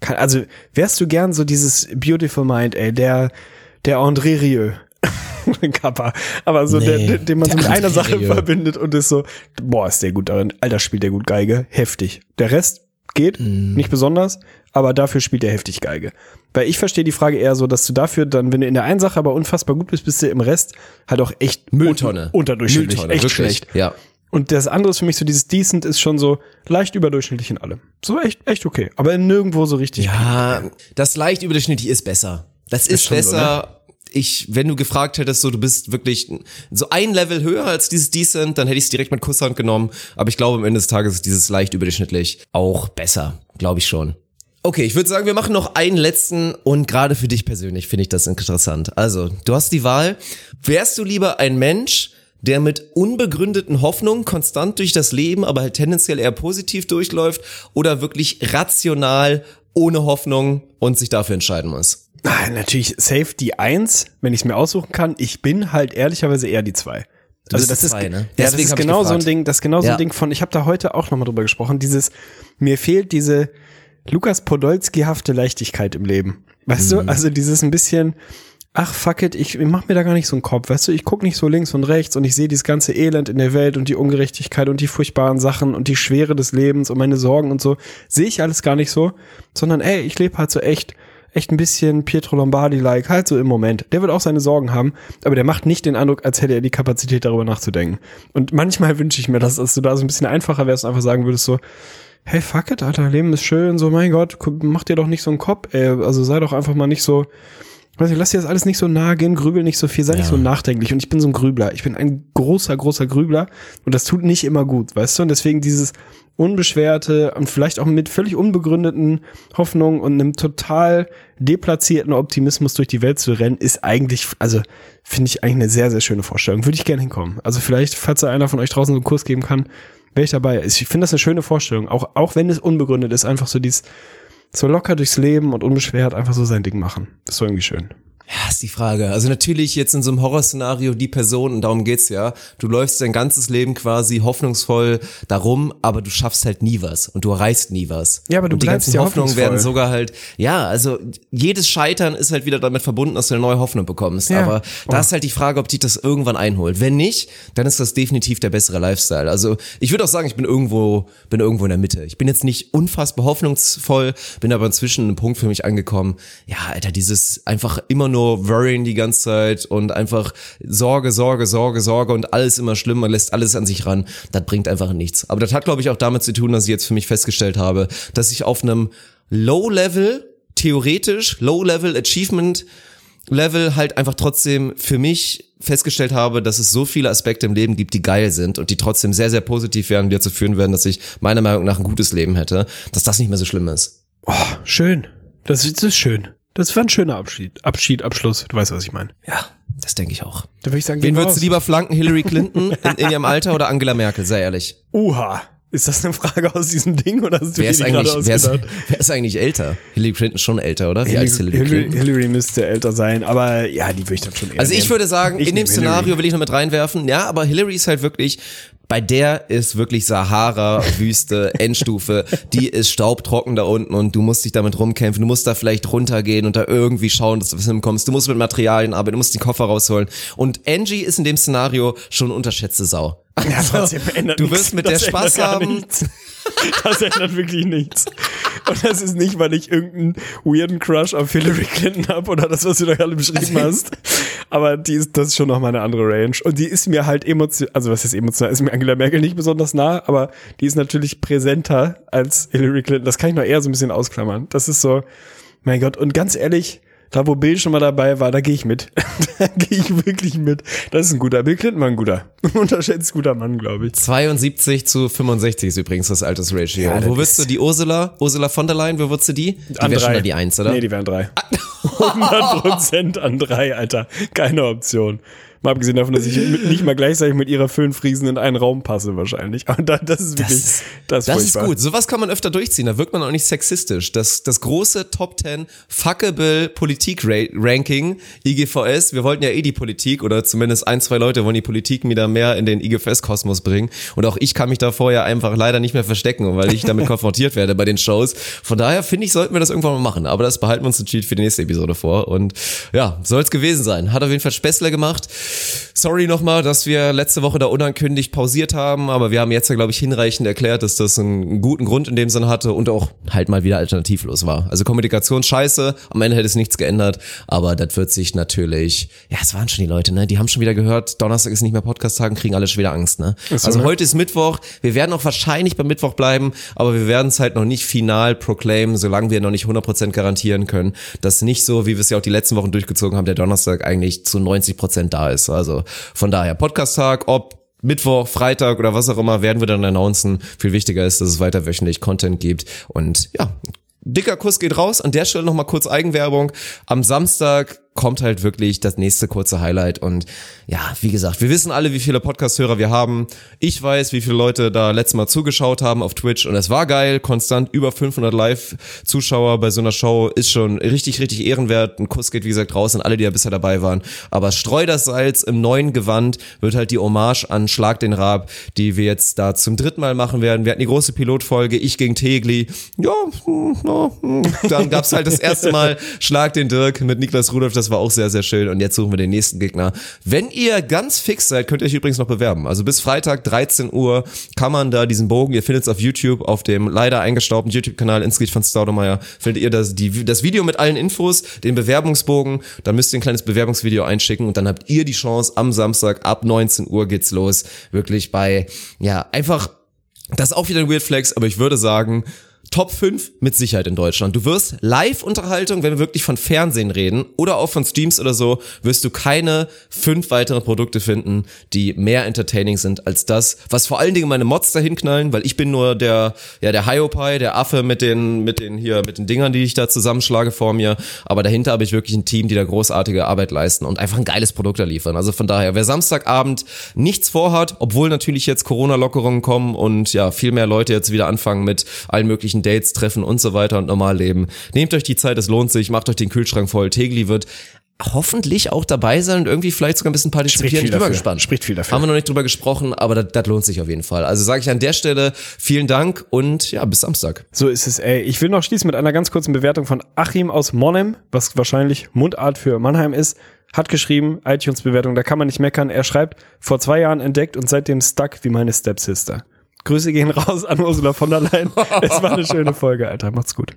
Speaker 2: kann, also wärst du gern so dieses Beautiful Mind, ey, der, der André Rieu. [laughs] Kappa. Aber so
Speaker 1: Nee,
Speaker 2: der, den man so mit einer Sache
Speaker 1: André.
Speaker 2: verbindet und ist so, boah, ist der gut darin. Alter, spielt der gut Geige. Heftig. Der Rest geht,
Speaker 1: Mhm.
Speaker 2: nicht besonders, aber dafür spielt er heftig Geige. Weil ich verstehe die Frage eher so, dass du dafür dann, wenn du in der einen Sache aber unfassbar gut bist, bist du im Rest halt auch echt
Speaker 1: Mülltonne.
Speaker 2: un- unterdurchschnittlich.
Speaker 1: Mülltonne,
Speaker 2: echt
Speaker 1: wirklich.
Speaker 2: schlecht.
Speaker 1: Ja.
Speaker 2: Und das andere ist für mich so, dieses Decent ist schon so leicht überdurchschnittlich in allem. So echt, echt okay. Aber nirgendwo so richtig.
Speaker 1: Ja, das leicht überdurchschnittlich ist besser. Das ist,
Speaker 2: schon so, ne?
Speaker 1: besser. Ich, wenn du gefragt hättest, so du bist wirklich so ein Level höher als dieses Decent, dann hätte ich es direkt mit Kusshand genommen. Aber ich glaube, am Ende des Tages ist dieses leicht überdurchschnittlich auch besser. Glaube ich schon. Okay, ich würde sagen, wir machen noch einen letzten und gerade für dich persönlich finde ich das interessant. Also, du hast die Wahl. Wärst du lieber ein Mensch, der mit unbegründeten Hoffnungen konstant durch das Leben, aber halt tendenziell eher positiv durchläuft oder wirklich rational, ohne Hoffnung und sich dafür entscheiden muss?
Speaker 2: Ah, natürlich safe die Eins, wenn ich es mir aussuchen kann. Ich bin halt ehrlicherweise eher die Zwei. Also
Speaker 1: bist
Speaker 2: das ist,
Speaker 1: Zwei, ne?
Speaker 2: ja, das ist genau so ein. Ding, das ist genau so
Speaker 1: Ja.
Speaker 2: ein Ding von, ich habe da heute auch nochmal drüber gesprochen, dieses, mir fehlt diese Lukas Podolski-hafte Leichtigkeit im Leben. Weißt
Speaker 1: Mhm.
Speaker 2: du, also dieses ein bisschen, ach fuck it, ich mach mir da gar nicht so einen Kopf, weißt du, ich guck nicht so links und rechts und ich sehe dieses ganze Elend in der Welt und die Ungerechtigkeit und die furchtbaren Sachen und die Schwere des Lebens und meine Sorgen und so, sehe ich alles gar nicht so, sondern ey, ich lebe halt so echt, echt ein bisschen Pietro Lombardi-like, halt so im Moment. Der wird auch seine Sorgen haben, aber der macht nicht den Eindruck, als hätte er die Kapazität, darüber nachzudenken. Und manchmal wünsche ich mir, dass, dass du da so ein bisschen einfacher wärst und einfach sagen würdest so, hey, fuck it, Alter, Leben ist schön, so, mein Gott, mach dir doch nicht so einen Kopf, ey, also sei doch einfach mal nicht so, weiß ich, lass dir das alles nicht so nahe gehen, grübel nicht so viel, sei nicht so nachdenklich. Und ich bin so ein Grübler. Ich bin ein großer, großer Grübler. Und das tut nicht immer gut, weißt du? Und deswegen dieses unbeschwerte und vielleicht auch mit völlig unbegründeten Hoffnungen und einem total deplatzierten Optimismus durch die Welt zu rennen, ist eigentlich, also finde ich eigentlich eine sehr, sehr schöne Vorstellung. Würde ich gerne hinkommen. Also vielleicht, falls da einer von euch draußen so einen Kurs geben kann, wäre ich dabei. Ich finde das eine schöne Vorstellung. Auch, auch wenn es unbegründet ist, einfach so dieses, so locker durchs Leben und unbeschwert einfach so sein Ding machen. Das ist so irgendwie schön.
Speaker 1: Ja, ist die Frage. Also natürlich jetzt in so einem Horrorszenario die Person, und darum geht's ja, du läufst dein ganzes Leben quasi hoffnungsvoll darum, aber du schaffst halt nie was und du erreichst nie was.
Speaker 2: Ja, aber du
Speaker 1: und die ganzen
Speaker 2: ja
Speaker 1: Hoffnungen werden sogar halt, ja, also jedes Scheitern ist halt wieder damit verbunden, dass du eine neue Hoffnung bekommst.
Speaker 2: Ja.
Speaker 1: Aber da
Speaker 2: Oh.
Speaker 1: ist halt die Frage, ob dich das irgendwann einholt. Wenn nicht, dann ist das definitiv der bessere Lifestyle. Also ich würde auch sagen, ich bin irgendwo, bin irgendwo in der Mitte. Ich bin jetzt nicht unfassbar hoffnungsvoll, bin aber inzwischen an einem Punkt für mich angekommen. Ja, Alter, dieses einfach immer nur worrying die ganze Zeit und einfach Sorge, Sorge, Sorge, Sorge und alles immer schlimm, man lässt alles an sich ran. Das bringt einfach nichts. Aber das hat, glaube ich, auch damit zu tun, dass ich jetzt für mich festgestellt habe, dass ich auf einem Low-Level, theoretisch, Low-Level Achievement Level halt einfach trotzdem für mich festgestellt habe, dass es so viele Aspekte im Leben gibt, die geil sind und die trotzdem sehr, sehr positiv werden, die dazu führen werden, dass ich meiner Meinung nach ein gutes Leben hätte, dass das nicht mehr so schlimm ist.
Speaker 2: Oh, schön. Das das ist schön. Das war ein schöner Abschied. Abschied, Abschluss. Du weißt, was ich meine.
Speaker 1: Ja, das denke ich auch.
Speaker 2: Da würde ich sagen,
Speaker 1: Wen würdest du lieber flanken, Hillary Clinton in, in ihrem Alter oder Angela Merkel, sei ehrlich?
Speaker 2: Uha. Ist das eine Frage aus diesem Ding oder hast du
Speaker 1: Wer ist eigentlich, wer ist, wer ist eigentlich älter? Hillary Clinton ist schon älter, oder? Wie alt ist Hillary
Speaker 2: Hillary,
Speaker 1: Clinton?
Speaker 2: Hillary müsste älter sein, aber ja, die würde ich dann schon eher
Speaker 1: Also ich
Speaker 2: nehmen.
Speaker 1: würde sagen,
Speaker 2: Ich
Speaker 1: in dem Szenario
Speaker 2: Hillary.
Speaker 1: will ich noch mit reinwerfen, ja, aber Hillary ist halt wirklich, bei der ist wirklich Sahara, Wüste, [laughs] Endstufe, die ist staubtrocken da unten und du musst dich damit rumkämpfen, du musst da vielleicht runtergehen und da irgendwie schauen, dass du was hinkommst, du musst mit Materialien arbeiten, du musst den Koffer rausholen und Angie ist in dem Szenario schon unterschätzte Sau.
Speaker 2: Ja, trotzdem ändert
Speaker 1: du wirst mit der Spaß haben.
Speaker 2: nichts. Das ändert wirklich nichts. Und das ist nicht, weil ich irgendeinen weirden Crush auf Hillary Clinton habe oder das, was du da gerade beschrieben hast. Aber die ist, das ist schon noch mal eine andere Range. Und die ist mir halt emotional, also was ist emotional, ist mir Angela Merkel nicht besonders nah, aber die ist natürlich präsenter als Hillary Clinton. Das kann ich noch eher so ein bisschen ausklammern. Das ist so, mein Gott. Und ganz ehrlich, da wo Bill schon mal dabei war, da gehe ich mit. [laughs] da gehe ich wirklich mit. Das ist ein guter. Bill Clinton war ein guter. [laughs] Unterschätzt guter Mann, glaube ich.
Speaker 1: 72 zu 65 ist übrigens das Altersratio.
Speaker 2: Ja,
Speaker 1: und wo würdest du die Ursula, Ursula von der Leyen, wo würdest du die? Die
Speaker 2: An
Speaker 1: wäre schon die Eins, oder?
Speaker 2: Nee, die wären drei. [laughs] 100 Prozent an drei, Alter. Keine Option. Mal abgesehen davon, dass ich mit, nicht mal gleichzeitig mit ihrer Föhnfriesen in einen Raum passe wahrscheinlich. Aber da, das ist wirklich,
Speaker 1: Das,
Speaker 2: das,
Speaker 1: das ist gut. Sowas kann man öfter durchziehen. Da wirkt man auch nicht sexistisch. Das, das große Top 10 fuckable Politik-Ranking IGVS. Wir wollten ja eh die Politik oder zumindest ein, zwei Leute wollen die Politik wieder mehr in den IGVS-Kosmos bringen. Und auch ich kann mich da vorher einfach leider nicht mehr verstecken, weil ich damit [laughs] konfrontiert werde bei den Shows. Von daher finde ich, sollten wir das irgendwann mal machen. Aber das behalten wir uns Cheat für die nächste Episode vor. Und ja, soll es gewesen sein. Hat auf jeden Fall Spessler gemacht. Sorry nochmal, dass wir letzte Woche da unankündigt pausiert haben, aber wir haben jetzt ja, glaube ich, hinreichend erklärt, dass das einen guten Grund in dem Sinn hatte und auch halt mal wieder alternativlos war. Also Kommunikation scheiße, am Ende hätte es nichts geändert, aber das wird sich natürlich, ja, es waren schon die Leute, ne? Die haben schon wieder gehört, Donnerstag ist nicht mehr Podcast-Tag und kriegen alle schon wieder Angst, ne?
Speaker 2: so,
Speaker 1: also
Speaker 2: ne?
Speaker 1: heute ist Mittwoch, wir werden auch wahrscheinlich beim Mittwoch bleiben, aber wir werden es halt noch nicht final proclaimen, solange wir noch nicht 100% garantieren können, dass nicht so, wie wir es ja auch die letzten Wochen durchgezogen haben, der Donnerstag eigentlich zu 90% da ist. Also von daher, Podcast-Tag, ob Mittwoch, Freitag oder was auch immer, werden wir dann announcen. Viel wichtiger ist, dass es weiter wöchentlich Content gibt. Und ja, dicker Kuss geht raus. An der Stelle nochmal kurz Eigenwerbung. Am Samstag kommt halt wirklich das nächste kurze Highlight und ja, wie gesagt, wir wissen alle, wie viele Podcast-Hörer wir haben. Ich weiß, wie viele Leute da letztes Mal zugeschaut haben auf Twitch und es war geil, konstant über 500 Live-Zuschauer bei so einer Show ist schon richtig, richtig ehrenwert. Ein Kuss geht, wie gesagt, raus an alle, die ja bisher dabei waren. Aber Streu das Salz im neuen Gewand wird halt die Hommage an Schlag den Rab, die wir jetzt da zum dritten Mal machen werden. Wir hatten die große Pilotfolge, ich gegen Tegli. Ja, hm, ja, hm. dann halt das erste Mal Schlag den Dirk mit Niklas Rudolph, das war auch sehr, sehr schön. Und jetzt suchen wir den nächsten Gegner. Wenn ihr ganz fix seid, könnt ihr euch übrigens noch bewerben. Also bis Freitag 13 Uhr kann man da diesen Bogen, ihr findet es auf YouTube, auf dem leider eingestaubten YouTube-Kanal Insgrid von Staudemeyer, findet ihr das, die, das Video mit allen Infos, den Bewerbungsbogen, da müsst ihr ein kleines Bewerbungsvideo einschicken und dann habt ihr die Chance, am Samstag ab 19 Uhr geht's los, wirklich bei, ja, einfach, das ist auch wieder ein Weird Flex, aber ich würde sagen, Top 5 mit Sicherheit in Deutschland. Du wirst Live-Unterhaltung, wenn wir wirklich von Fernsehen reden oder auch von Streams oder so, wirst du keine fünf weitere Produkte finden, die mehr entertaining sind als das, was vor allen Dingen meine Mods dahin knallen, weil ich bin nur der, ja, der Hyopai, der Affe mit den, mit den hier, mit den Dingern, die ich da zusammenschlage vor mir. Aber dahinter habe ich wirklich ein Team, die da großartige Arbeit leisten und einfach ein geiles Produkt da liefern. Also von daher, wer Samstagabend nichts vorhat, obwohl natürlich jetzt Corona-Lockerungen kommen und ja, viel mehr Leute jetzt wieder anfangen mit allen möglichen Dates, Treffen und so weiter und normal leben. Nehmt euch die Zeit, es lohnt sich, macht euch den Kühlschrank voll. Tegli wird hoffentlich auch dabei sein und irgendwie vielleicht sogar ein bisschen partizipieren. Ich bin mal gespannt.
Speaker 2: Spricht viel dafür.
Speaker 1: Haben wir noch nicht drüber gesprochen, aber das, das lohnt sich auf jeden Fall. Also sage ich an der Stelle vielen Dank und ja, bis Samstag.
Speaker 2: So ist es, ey. Ich will noch schließen mit einer ganz kurzen Bewertung von Achim aus Monnem, was wahrscheinlich Mundart für Mannheim ist. Hat geschrieben, iTunes-Bewertung, da kann man nicht meckern. Er schreibt, vor zwei Jahren entdeckt und seitdem stuck wie meine Stepsister. Grüße gehen raus an Ursula von der Leyen. Es war eine schöne Folge, Alter. Macht's gut.